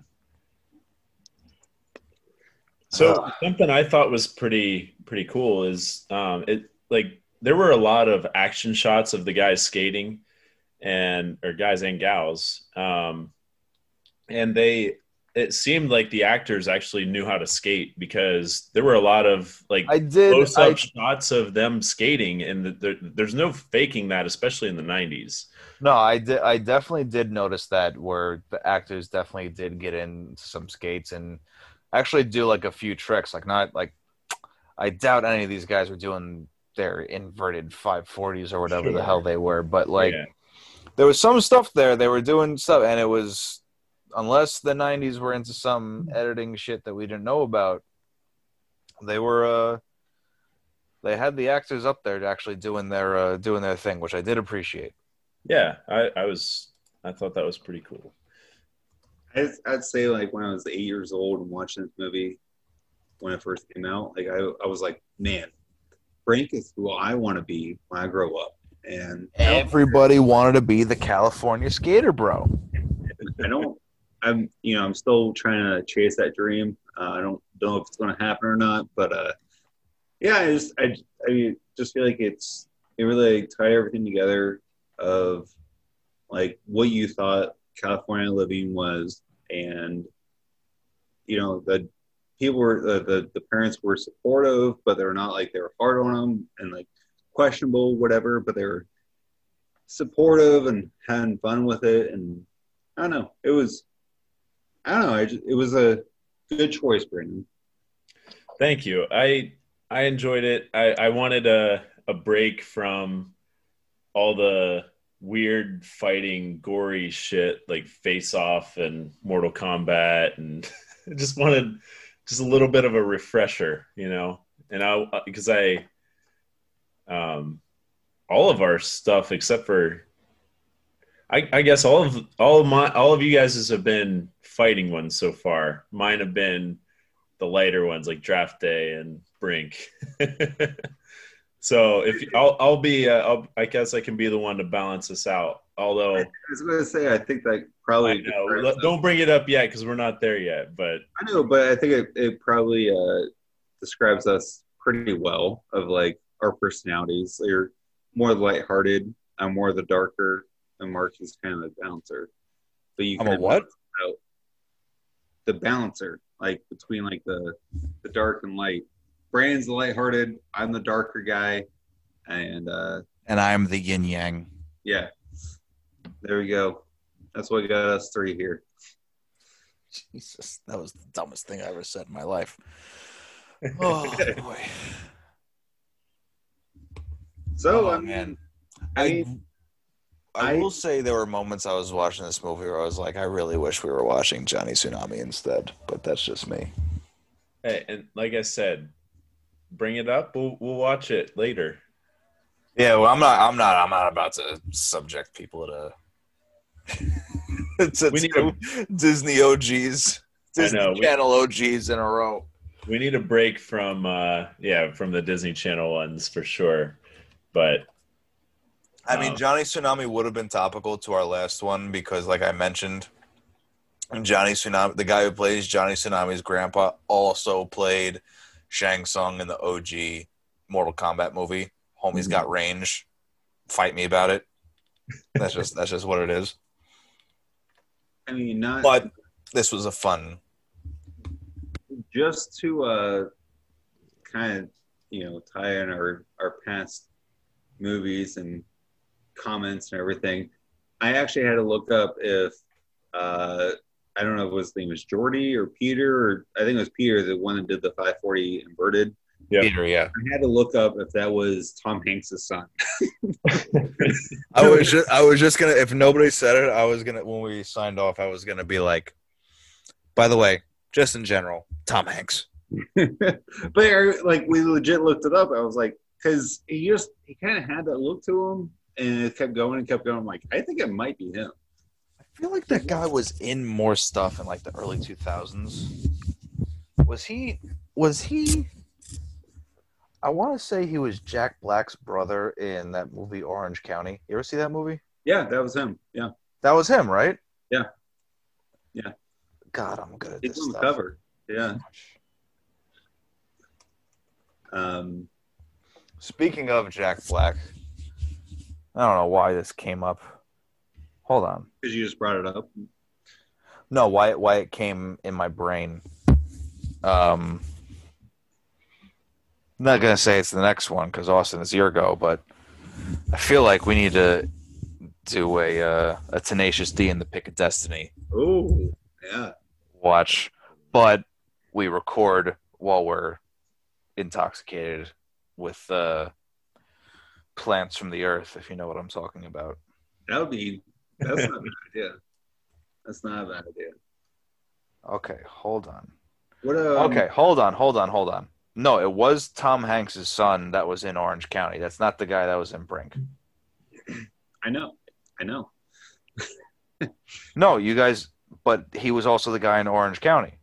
So something I thought was pretty pretty cool is um, it like there were a lot of action shots of the guys skating and or guys and gals um, and they it seemed like the actors actually knew how to skate because there were a lot of like I did. close I, shots of them skating and the, there, there's no faking that especially in the 90s no, I did. I definitely did notice that where the actors definitely did get into some skates and actually do like a few tricks. Like not like I doubt any of these guys were doing their inverted 540s or whatever the hell they were, but like. Yeah. there was some stuff there. They were doing stuff, and it was unless the '90s were into some editing shit that we didn't know about. They were, uh, they had the actors up there actually doing their uh, doing their thing, which I did appreciate. yeah I, I was i thought that was pretty cool I'd, I'd say like when I was eight years old and watching this movie when it first came out, like I, I was like, man, Frank is who I want to be when I grow up. And Everybody wanted to be the California skater, bro. I don't, I'm, you know, I'm still trying to chase that dream. Uh, I don't know if it's going to happen or not, but uh, yeah, I just, I, I just feel like it's, it really tied everything together of like what you thought California living was, and you know the people were the, the the parents were supportive, but they're not like they were hard on them and like questionable, whatever. But they were supportive and having fun with it, and I don't know. It was I don't know. I just, it was a good choice, Brandon. Thank you. I I enjoyed it. I, I wanted a a break from all the weird fighting, gory shit like Face Off and Mortal Kombat, and [LAUGHS] just wanted just a little bit of a refresher, you know. And I because I um all of our stuff except for I, I guess all of all of my all of you guys have been fighting ones so far. Mine have been the lighter ones like Draft Day and Brink. [LAUGHS] so if I'll I'll be uh, I'll, I guess I can be the one to balance this out. Although I was going to say, I think that probably know don't bring it up yet because we're not there yet. But I know, but I think it, it probably uh, describes us pretty well of like our personalities. You're more lighthearted. I'm more the darker, and Mark is kind of the bouncer. But you I'm a kind what? out The balancer, like between like the the dark and light. Brandon's the lighthearted. I'm the darker guy, and uh, And I'm the yin yang. yeah, there we go. That's what got us three here. Jesus, that was the dumbest thing I ever said in my life. Oh [LAUGHS] boy. So Oh, I mean, man. I I I- will say there were moments I was watching this movie where I was like, I really wish we were watching Johnny Tsunami instead, but that's just me. hey, and like I said, bring it up. We'll we'll watch it later. Yeah, well, I'm not. I'm not. I'm not about to subject people to. [LAUGHS] to We need two Disney OGs, Disney know, we- Channel OGs in a row. We need a break from uh yeah from the Disney Channel ones for sure. But I mean, Oh. Johnny Tsunami would have been topical to our last one because, like I mentioned, Johnny Tsunami, the guy who plays Johnny Tsunami's grandpa, also played Shang Tsung in the OG Mortal Kombat movie. Homie's got range. Fight me about it. That's just that's just what it is. I mean, not But this was a fun. just to uh, kind of you know tie in our our past movies and comments and everything. I actually had to look up if uh, I don't know if his name was Jordy or Peter or I think it was Peter, the one that did the 540 inverted. Yeah. Peter, yeah. I had to look up if that was Tom Hanks' son. [LAUGHS] I was just I was just gonna if nobody said it, I was gonna when we signed off, I was gonna be like, by the way, just in general, Tom Hanks. [LAUGHS] but like we legit looked it up. I was like, because he just he kind of had that look to him, and it kept going and kept going. I'm like, I think it might be him. I feel like that guy was in more stuff in like the early two thousands. Was he was he I want to say he was Jack Black's brother in that movie Orange County. You ever see that movie? Yeah, that was him. Yeah, That was him, right? Yeah. Yeah. God, I'm good at he's this on the stuff. cover. Yeah. Um, Speaking of Jack Black, I don't know why this came up. Hold on. because you just brought it up. No, why why it came in my brain. Um I'm not gonna say it's the next one because Austin is your go, but I feel like we need to do a uh, a Tenacious D in the Pick of Destiny Oh, yeah. watch, but we record while we're intoxicated with uh, plants from the earth, if you know what I'm talking about. That would be. That's not [LAUGHS] a bad idea. That's not a bad idea. Okay, hold on. What? Um, Okay, hold on, hold on, hold on. No, it was Tom Hanks' son that was in Orange County. That's not the guy that was in Brink. I know. I know. [LAUGHS] No, you guys, but he was also the guy in Orange County.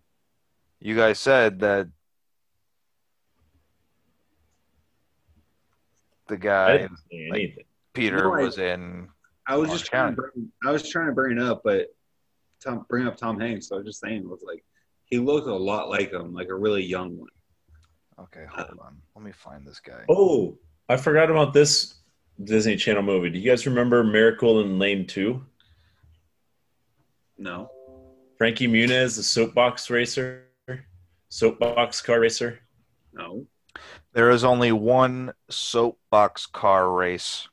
You guys said that the I guy didn't say like- anything. Peter No, I- was in. I was Orange just trying to bring, I was trying to bring it up, but Tom bring up Tom Hanks. So I was just saying, it was like he looked a lot like him, like a really young one. Okay, hold on. Let me find this guy. Oh, I forgot about this Disney Channel movie. Do you guys remember Miracle in Lane Two? No. Frankie Muniz, the soapbox racer, soapbox car racer. No. There is only one soapbox car race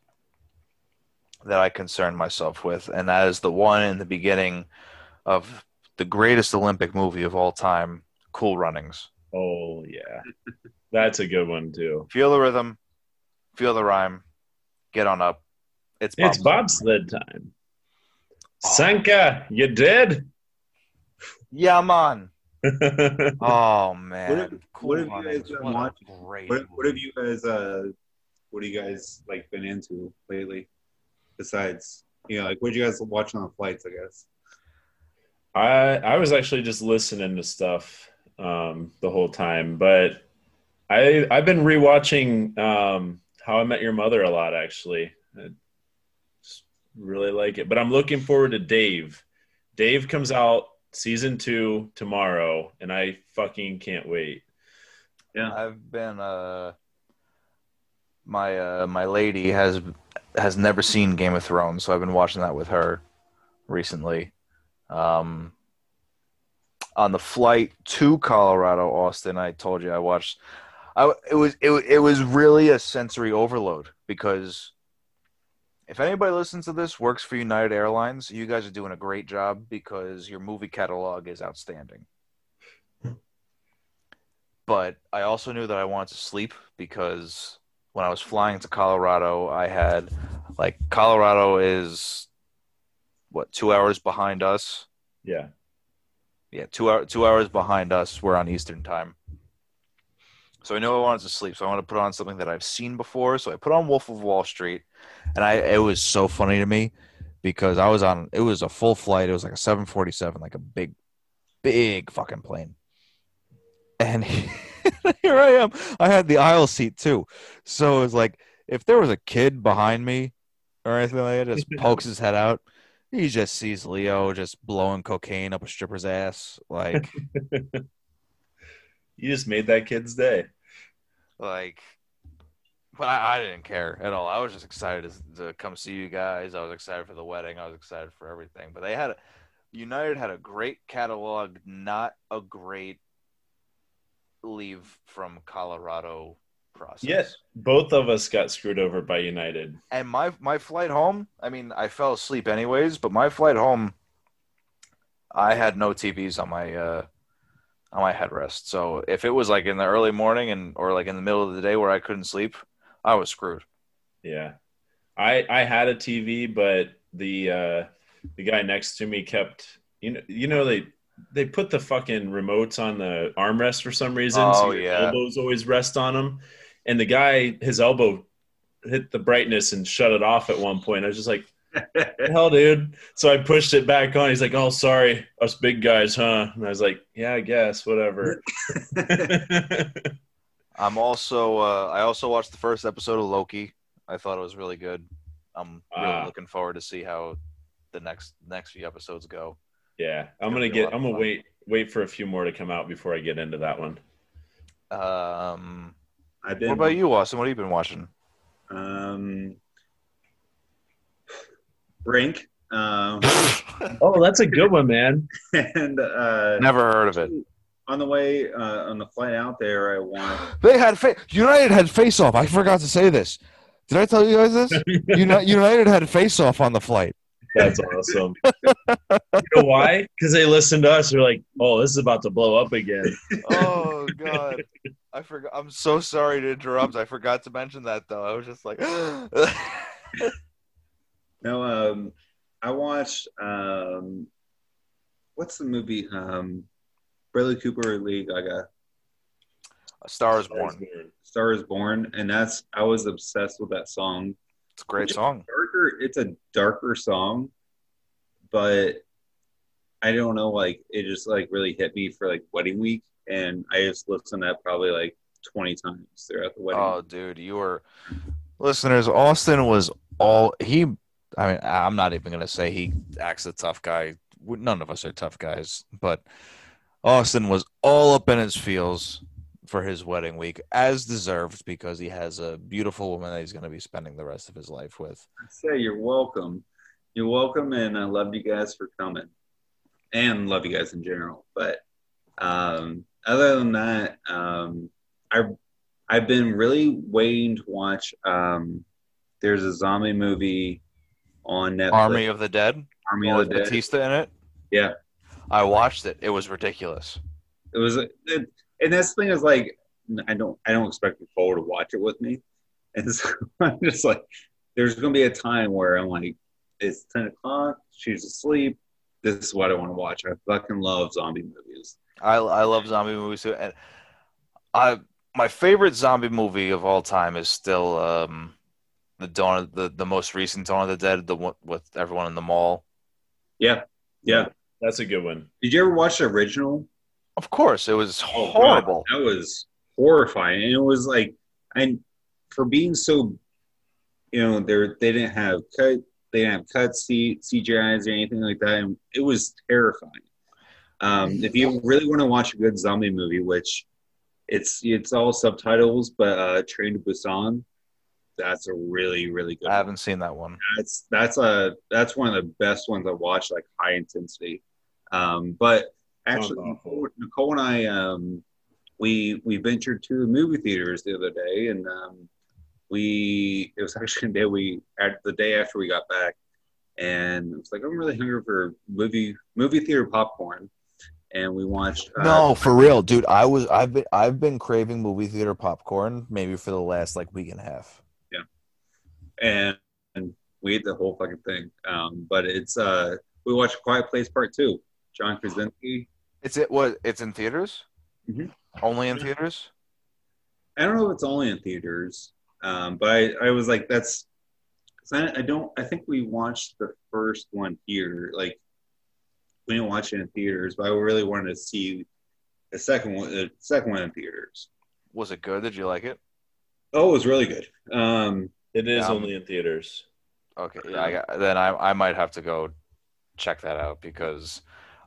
that I concern myself with, and that is the one in the beginning of the greatest Olympic movie of all time, Cool Runnings. Oh yeah, [LAUGHS] that's a good one too. Feel the rhythm, feel the rhyme, get on up. It's It's Bob's. bobsled time. Sanka, you dead? Yeah, man. Yeah, [LAUGHS] Oh man, What have- Cool what have you guys been What watching? great What, what have you guys uh what have you guys like been into lately? Besides, you know, like what did you guys watching on flights, I guess. I I was actually just listening to stuff um, the whole time, but I I've been rewatching um, How I Met Your Mother a lot actually. I just really like it, but I'm looking forward to Dave. Dave comes out season two tomorrow, and I fucking can't wait. Yeah, I've been uh my uh my lady has has never seen Game of Thrones, so I've been watching that with her recently. Um on the flight to Colorado, Austin, I told you I watched I it was it, it was really a sensory overload because if anybody listens to this works for United Airlines, you guys are doing a great job because your movie catalog is outstanding but I also knew that I wanted to sleep because when I was flying to Colorado, I had like Colorado is what two hours behind us. Yeah, Yeah, two hour two hours behind us. We're on Eastern time, so I knew I wanted to sleep. So I want to put on something that I've seen before. So I put on Wolf of Wall Street, and I it was so funny to me because I was on it was a full flight. It was like a seven forty seven, like a big, big fucking plane. And [LAUGHS] here I am. I had the aisle seat too. So it was like if there was a kid behind me or anything like that, just [LAUGHS] pokes his head out, he just sees Leo just blowing cocaine up a stripper's ass. Like [LAUGHS] you just made that kid's day. like but I, I didn't care at all. I was just excited to, to come see you guys. I was excited for the wedding. I was excited for everything. But they had a, United had a great catalog, not a great leave from Colorado process. Yes, both of us got screwed over by United. And my my flight home, I mean, I fell asleep anyways, but my flight home I had no TVs on my uh on my headrest. So if it was like in the early morning and or like in the middle of the day where I couldn't sleep, I was screwed. Yeah. I I had a TV, but the uh the guy next to me kept you know you know they they put the fucking remotes on the armrest for some reason, Oh, so your yeah. elbows always rest on them. And the guy, his elbow hit the brightness and shut it off at one point. I was just like, hell, dude!" So I pushed it back on. He's like, "Oh, sorry, us big guys, huh?" And I was like, "Yeah, I guess, whatever." [LAUGHS] I'm also uh I also watched the first episode of Loki. I thought it was really good. I'm really Ah. looking forward to see how the next next few episodes go. yeah, I'm Gonna gonna get. I'm gonna fun. wait wait for a few more to come out before I get into that one. Um I've been what about you, Austin? What have you been watching? um Brink. Um [LAUGHS] Oh, that's a good one, man. [LAUGHS] and uh Never heard of it. On the way uh on the flight out there I want [GASPS] They had fa- United had face off. I forgot to say this. Did I tell you guys this? [LAUGHS] United had face off on the flight. That's awesome. you know why? Because they listened to us. They're like, "Oh, this is about to blow up again." [LAUGHS] Oh god. I forgot I'm so sorry to interrupt. I forgot to mention that though. I was just like [GASPS] No, um, I watched um, what's the movie? Um, Bradley Cooper, Lady Gaga, A Star is Born. Star is Born, and that's I was obsessed with that song. It's a great song. Darker, it's a darker song, but I don't know, like it just like really hit me for like wedding week, and I just listened to that probably like twenty times throughout the wedding. Oh, dude, you were listeners. Austin was all he. I mean, I'm not even gonna say he acts a tough guy. None of us are tough guys, but Austin was all up in his feels for his wedding week, as deserved, because he has a beautiful woman that he's gonna be spending the rest of his life with. I say you're welcome. You're welcome, and I love you guys for coming. and love you guys in general. But um, other than that, um, I I've been really waiting to watch. Um, there's a zombie movie on Netflix. Army of the Dead. Army of the Dead. Batista in it. Yeah. I watched it. It was ridiculous. It was, it, and this thing is like, I don't, I don't expect Nicole to watch it with me, and so [LAUGHS] I'm just like, there's gonna be a time where I'm like, it's ten o'clock, she's asleep. This is what I want to watch. I fucking love zombie movies. I I love zombie movies too, and I my favorite zombie movie of all time is still um the Dawn of the the most recent Dawn of the Dead, the one with everyone in the mall. Yeah, yeah. That's a good one. Did you ever watch the original? Of course, it was Oh, horrible. that was horrifying, and it was like, and for being so, you know, they they didn't have cut, they didn't have cut C, CGI's or anything like that, and it was terrifying. Um, if you really want to watch a good zombie movie, which it's it's all subtitles, but uh, Train to Busan, that's a really really good. I haven't seen that one. That's that's a that's one of the best ones I watched, like high intensity. Um, but actually, Nicole, Nicole and I, um, we we ventured to the movie theaters the other day, and um, we it was [LAUGHS] actually the day we at the day after we got back, and it was like I'm really hungry for movie movie theater popcorn, and we watched. Uh, No, for real, dude. I was I've been I've been craving movie theater popcorn maybe for the last like week and a half. Yeah, and, and we ate the whole fucking thing. Um, but it's uh, we watched Quiet Place Part Two. John Krasinski. It's it what it's in theaters? Mhm. Only in theaters? I don't know if it's only in theaters, um, but I, I was like, that's. 'cause I, I don't. I think we watched the first one here. Like, we didn't watch it in theaters, but I really wanted to see the second one. The second one in theaters. Was it good? Did you like it? Oh, it was really good. Um, It is Um, only in theaters. Okay, yeah, I got, then I I might have to go check that out because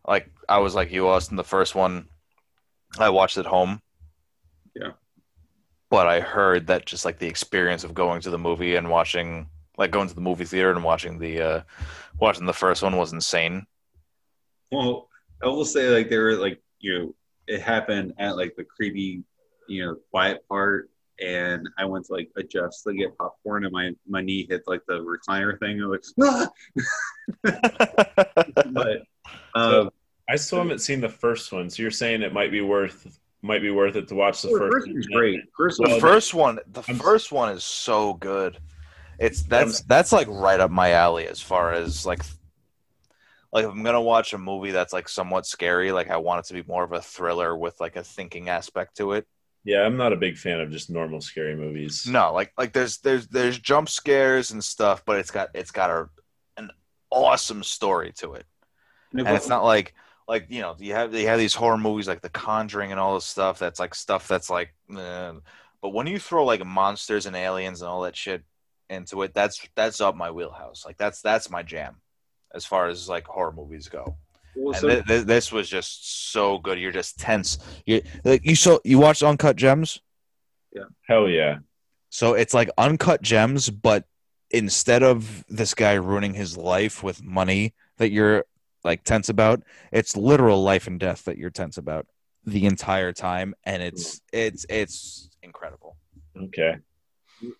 like I was like you, Austin. The first one I watched at home. Yeah. But I heard that just like the experience of going to the movie and watching, like going to the movie theater and watching the uh watching the first one was insane. well, I will say like there were like you know it happened at like the creepy, you know, quiet part. And I went to like adjust to get popcorn, and my my knee hit like the recliner thing. I was like, ah! [LAUGHS] [LAUGHS] but um, I still haven't seen the first one, so you're saying it might be worth might be worth it to watch the the first. first one. great. First The Well, one, first one, the I'm- first one is so good. It's that's that's like right up my alley as far as like like if I'm gonna watch a movie that's like somewhat scary, like I want it to be more of a thriller with like a thinking aspect to it. Yeah, I'm not a big fan of just normal scary movies. No, like like there's there's there's jump scares and stuff, but it's got it's got a an awesome story to it. and it's not like like you know you have you have these horror movies like The Conjuring and all this stuff that's like stuff that's like, eh. but when you throw like monsters and aliens and all that shit into it, that's that's up my wheelhouse. Like that's that's my jam, as far as like horror movies go. Well, And so- thi- thi- this was just so good. You're just tense. You like you saw you watched Uncut Gems. Yeah. Hell yeah. So it's like uncut gems, but instead of this guy ruining his life with money that you're like tense about, it's literal life and death that you're tense about the entire time, and it's it's it's incredible. Okay.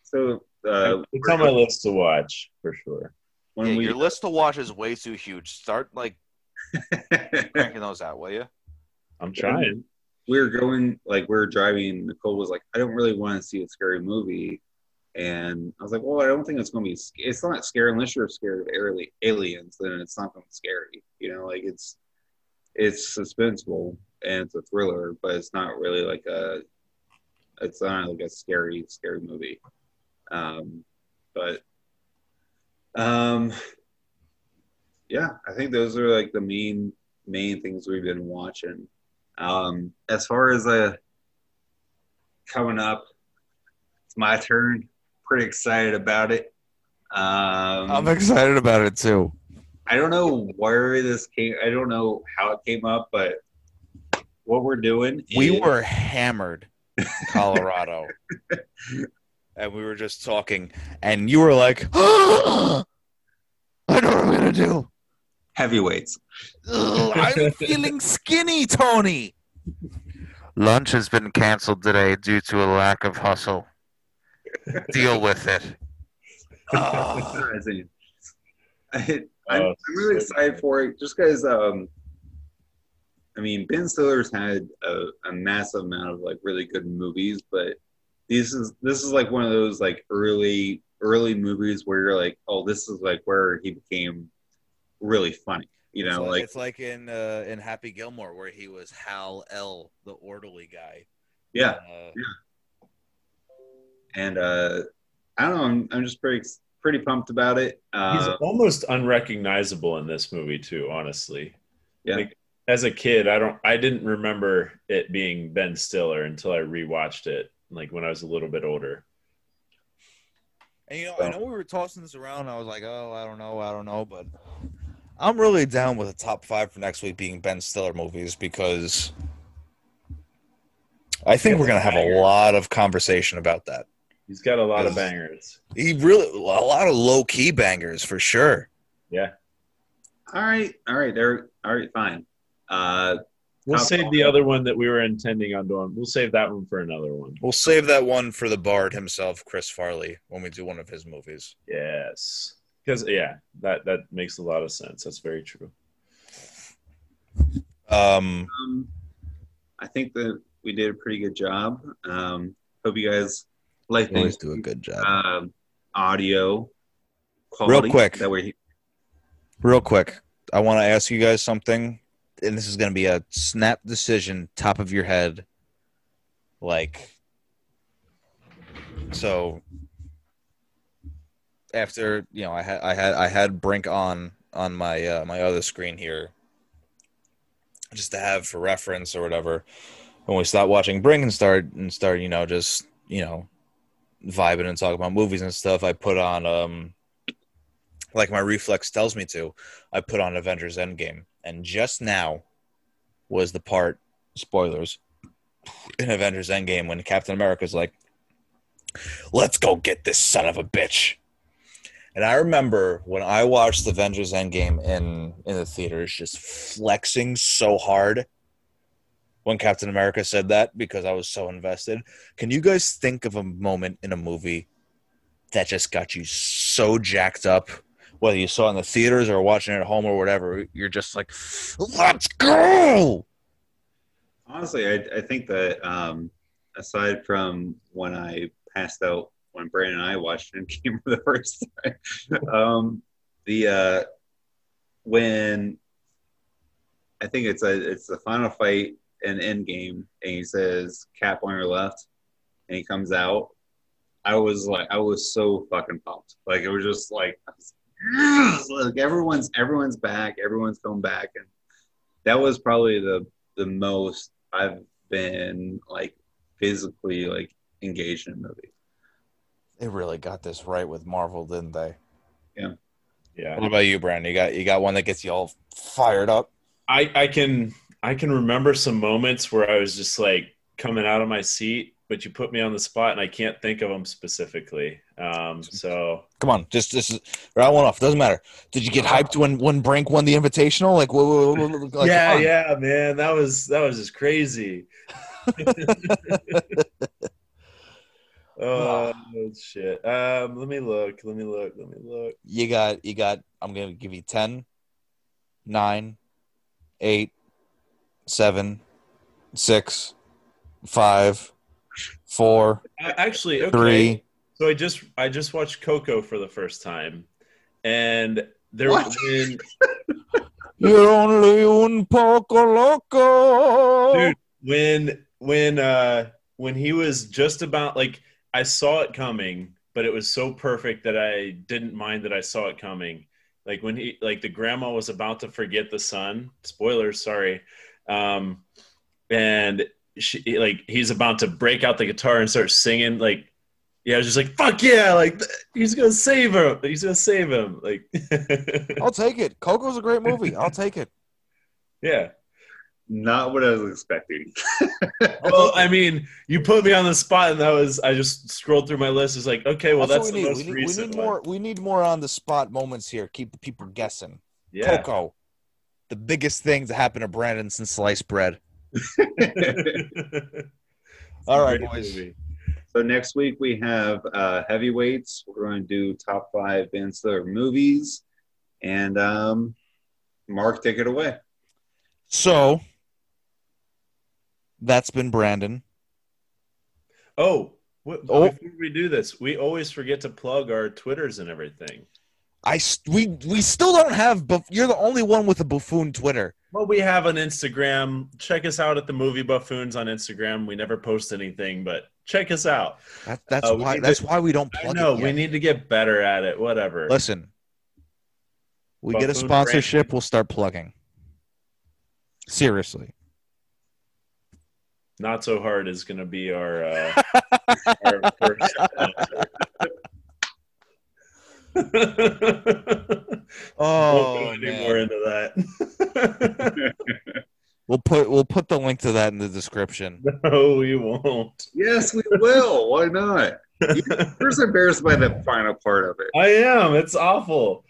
so uh, it's on my list to watch for sure. when Yeah, we your list to watch is way too huge. Start like [LAUGHS] cranking those out, will you? I'm trying. We're going like we're driving. Nicole was like, I don't really want to see a scary movie, and I was like, well, I don't think it's going to be. It's not scary unless you're scared of aliens. Then it's not going to be scary. You know, like it's it's suspenseful and it's a thriller, but it's not really like a. It's not like a scary scary movie, um, but um, yeah, I think those are like the main main things we've been watching. Um, as far as uh, coming up, it's my turn. Pretty excited about it. Um, I'm excited about it too. I don't know where this came. I don't know how it came up, but what we're doing. We is- were hammered in Colorado. [LAUGHS] and we were just talking, and you were like, [GASPS] I know what I'm gonna do. Heavyweights. Ugh, I'm [LAUGHS] feeling skinny, Tony. Lunch has been canceled today due to a lack of hustle. Deal with it. Ah. I think- I, I'm, Oh, I'm really excited for it just because um I mean Ben Stiller's had a, a massive amount of like really good movies, but this is this is like one of those like early early movies where you're like, oh, this is like where he became really funny. You know, it's, like it's like in uh, in Happy Gilmore where he was Hal L, the orderly guy. yeah. Uh, And uh I don't know, I'm, I'm just pretty pretty pumped about it. He's Uh, almost unrecognizable in this movie too. Honestly, Yeah. Like, as a kid, I don't, I didn't remember it being Ben Stiller until I rewatched it, like when I was a little bit older. And you know, I know we were tossing this around. I was like, oh, I don't know, I don't know, but I'm really down with the top five for next week being Ben Stiller movies because I think we're gonna have a lot of conversation about that. He's got a lot of bangers. He really a lot of low key bangers for sure. Yeah, all right, all right, there all right, fine. Uh we'll save five. the other one that we were intending on doing. We'll save that one for another one. We'll save that one for the Bard himself, Chris Farley, when we do one of his movies. Yes, because yeah, that that makes a lot of sense. That's very true. Um, Um, I think that we did a pretty good job. Um, hope you guys like you always things. do a good job. Um, audio quality. quick. That way, Real quick, I want to ask you guys something, and this is going to be a snap decision, top of your head. Like, so after you know, I had I had I had Brink on on my uh, my other screen here, just to have for reference or whatever. When we start watching Brink and start and start, you know, just you know, vibing and talking about movies and stuff, I put on um like my reflex tells me to, I put on Avengers Endgame. And just now was the part, spoilers, in Avengers Endgame when Captain America's like, let's go get this son of a bitch. And I remember when I watched Avengers Endgame in, in the theaters, just flexing so hard when Captain America said that because I was so invested. Can you guys think of a moment in a movie that just got you so jacked up whether you saw it in the theaters or watching it at home or whatever, you're just like, let's go. honestly, I, I think that um, aside from when I passed out when Brandon and I watched it and came for the first time, um, the uh, when I think it's a it's the final fight in Endgame, and he says "Cap on your left," and he comes out. I was like, I was so fucking pumped. Like it was just like, yes! like everyone's everyone's back, everyone's coming back, and that was probably the the most I've been like physically like engaged in a movie. They really got this right with Marvel, didn't they? Yeah, Yeah. What about you, Brandon? You got you got one that gets you all fired up? I I can I can remember some moments where I was just like coming out of my seat, but you put me on the spot and I can't think of them specifically. Um, so Come on, just just round one off. Doesn't matter. Did you get hyped when when Brink won the Invitational? Like, whoa, whoa, whoa, whoa, like, yeah, yeah, man, that was that was just crazy. [LAUGHS] oh shit. Um, let me look. Let me look. Let me look. You got you got. I'm gonna give you 10, 9, 8, 7, 6, 5, 4, I, actually, okay. 3. So I just I just watched Coco for the first time, and there What? when [LAUGHS] You're only un poco loco. dude when when uh when he was just about like I saw it coming, but it was so perfect that I didn't mind that I saw it coming. Like when he like the grandma was about to forget the son. Spoilers, sorry. Um and she like he's about to break out the guitar and start singing like yeah, I was just like, fuck yeah, like he's gonna save him. He's gonna save him. Like [LAUGHS] I'll take it. Coco's a great movie. I'll take it. Yeah. Not what I was expecting. [LAUGHS] Well, I mean, you put me on the spot, and that was I just scrolled through my list. It's like, okay, well, that's, that's, what we the need. most We need, we recent need one. more. We need more on the spot moments here. Keep the people guessing. Yeah, Coco. The biggest thing to happen to Brandon since sliced bread. [LAUGHS] All right, boys. movie. So next week we have uh, heavyweights. We're going to do top five Ben Stiller movies, and um, Mark, take it away. So that's been Brandon. Oh, what, Oh. before we do this, we always forget to plug our Twitters and everything. I we we still don't have, but you're the only one with a buffoon Twitter. Well, we have an Instagram. Check us out at the Movie Buffoons on Instagram. We never post anything, but check us out. That, that's Uh, why that's to- why we don't I know we need to get better at it. Whatever. Listen, we get a Buffoon sponsorship, we'll start plugging. Seriously. Not so hard is going to be our, uh, [LAUGHS] our first. [LAUGHS] Oh, Won't go any more into that. [LAUGHS] We'll put we'll put the link to that in the description. [LAUGHS] no, we won't. Yes, we will. Why not? You're just embarrassed by the final part of it. I am. It's awful.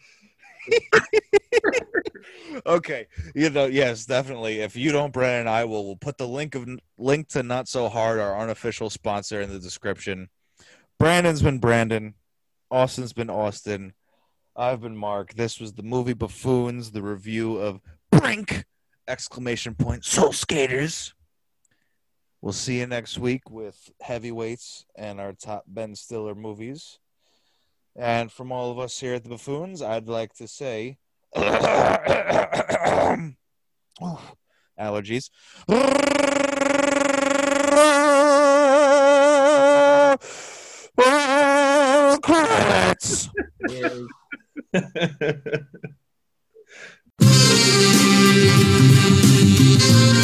okay, you know, yes, definitely. If you don't, Brandon and I will we'll put the link of link to Not So Hard, our unofficial sponsor, in the description. Brandon's been Brandon, Austin's been Austin, I've been Mark. This was the movie Buffoons, the review of Brink! Exclamation point! Soul Skaters. We'll see you next week with heavyweights and our top Ben Stiller movies. And from all of us here at the Buffoons, I'd like to say [COUGHS] allergies. credits. [LAUGHS]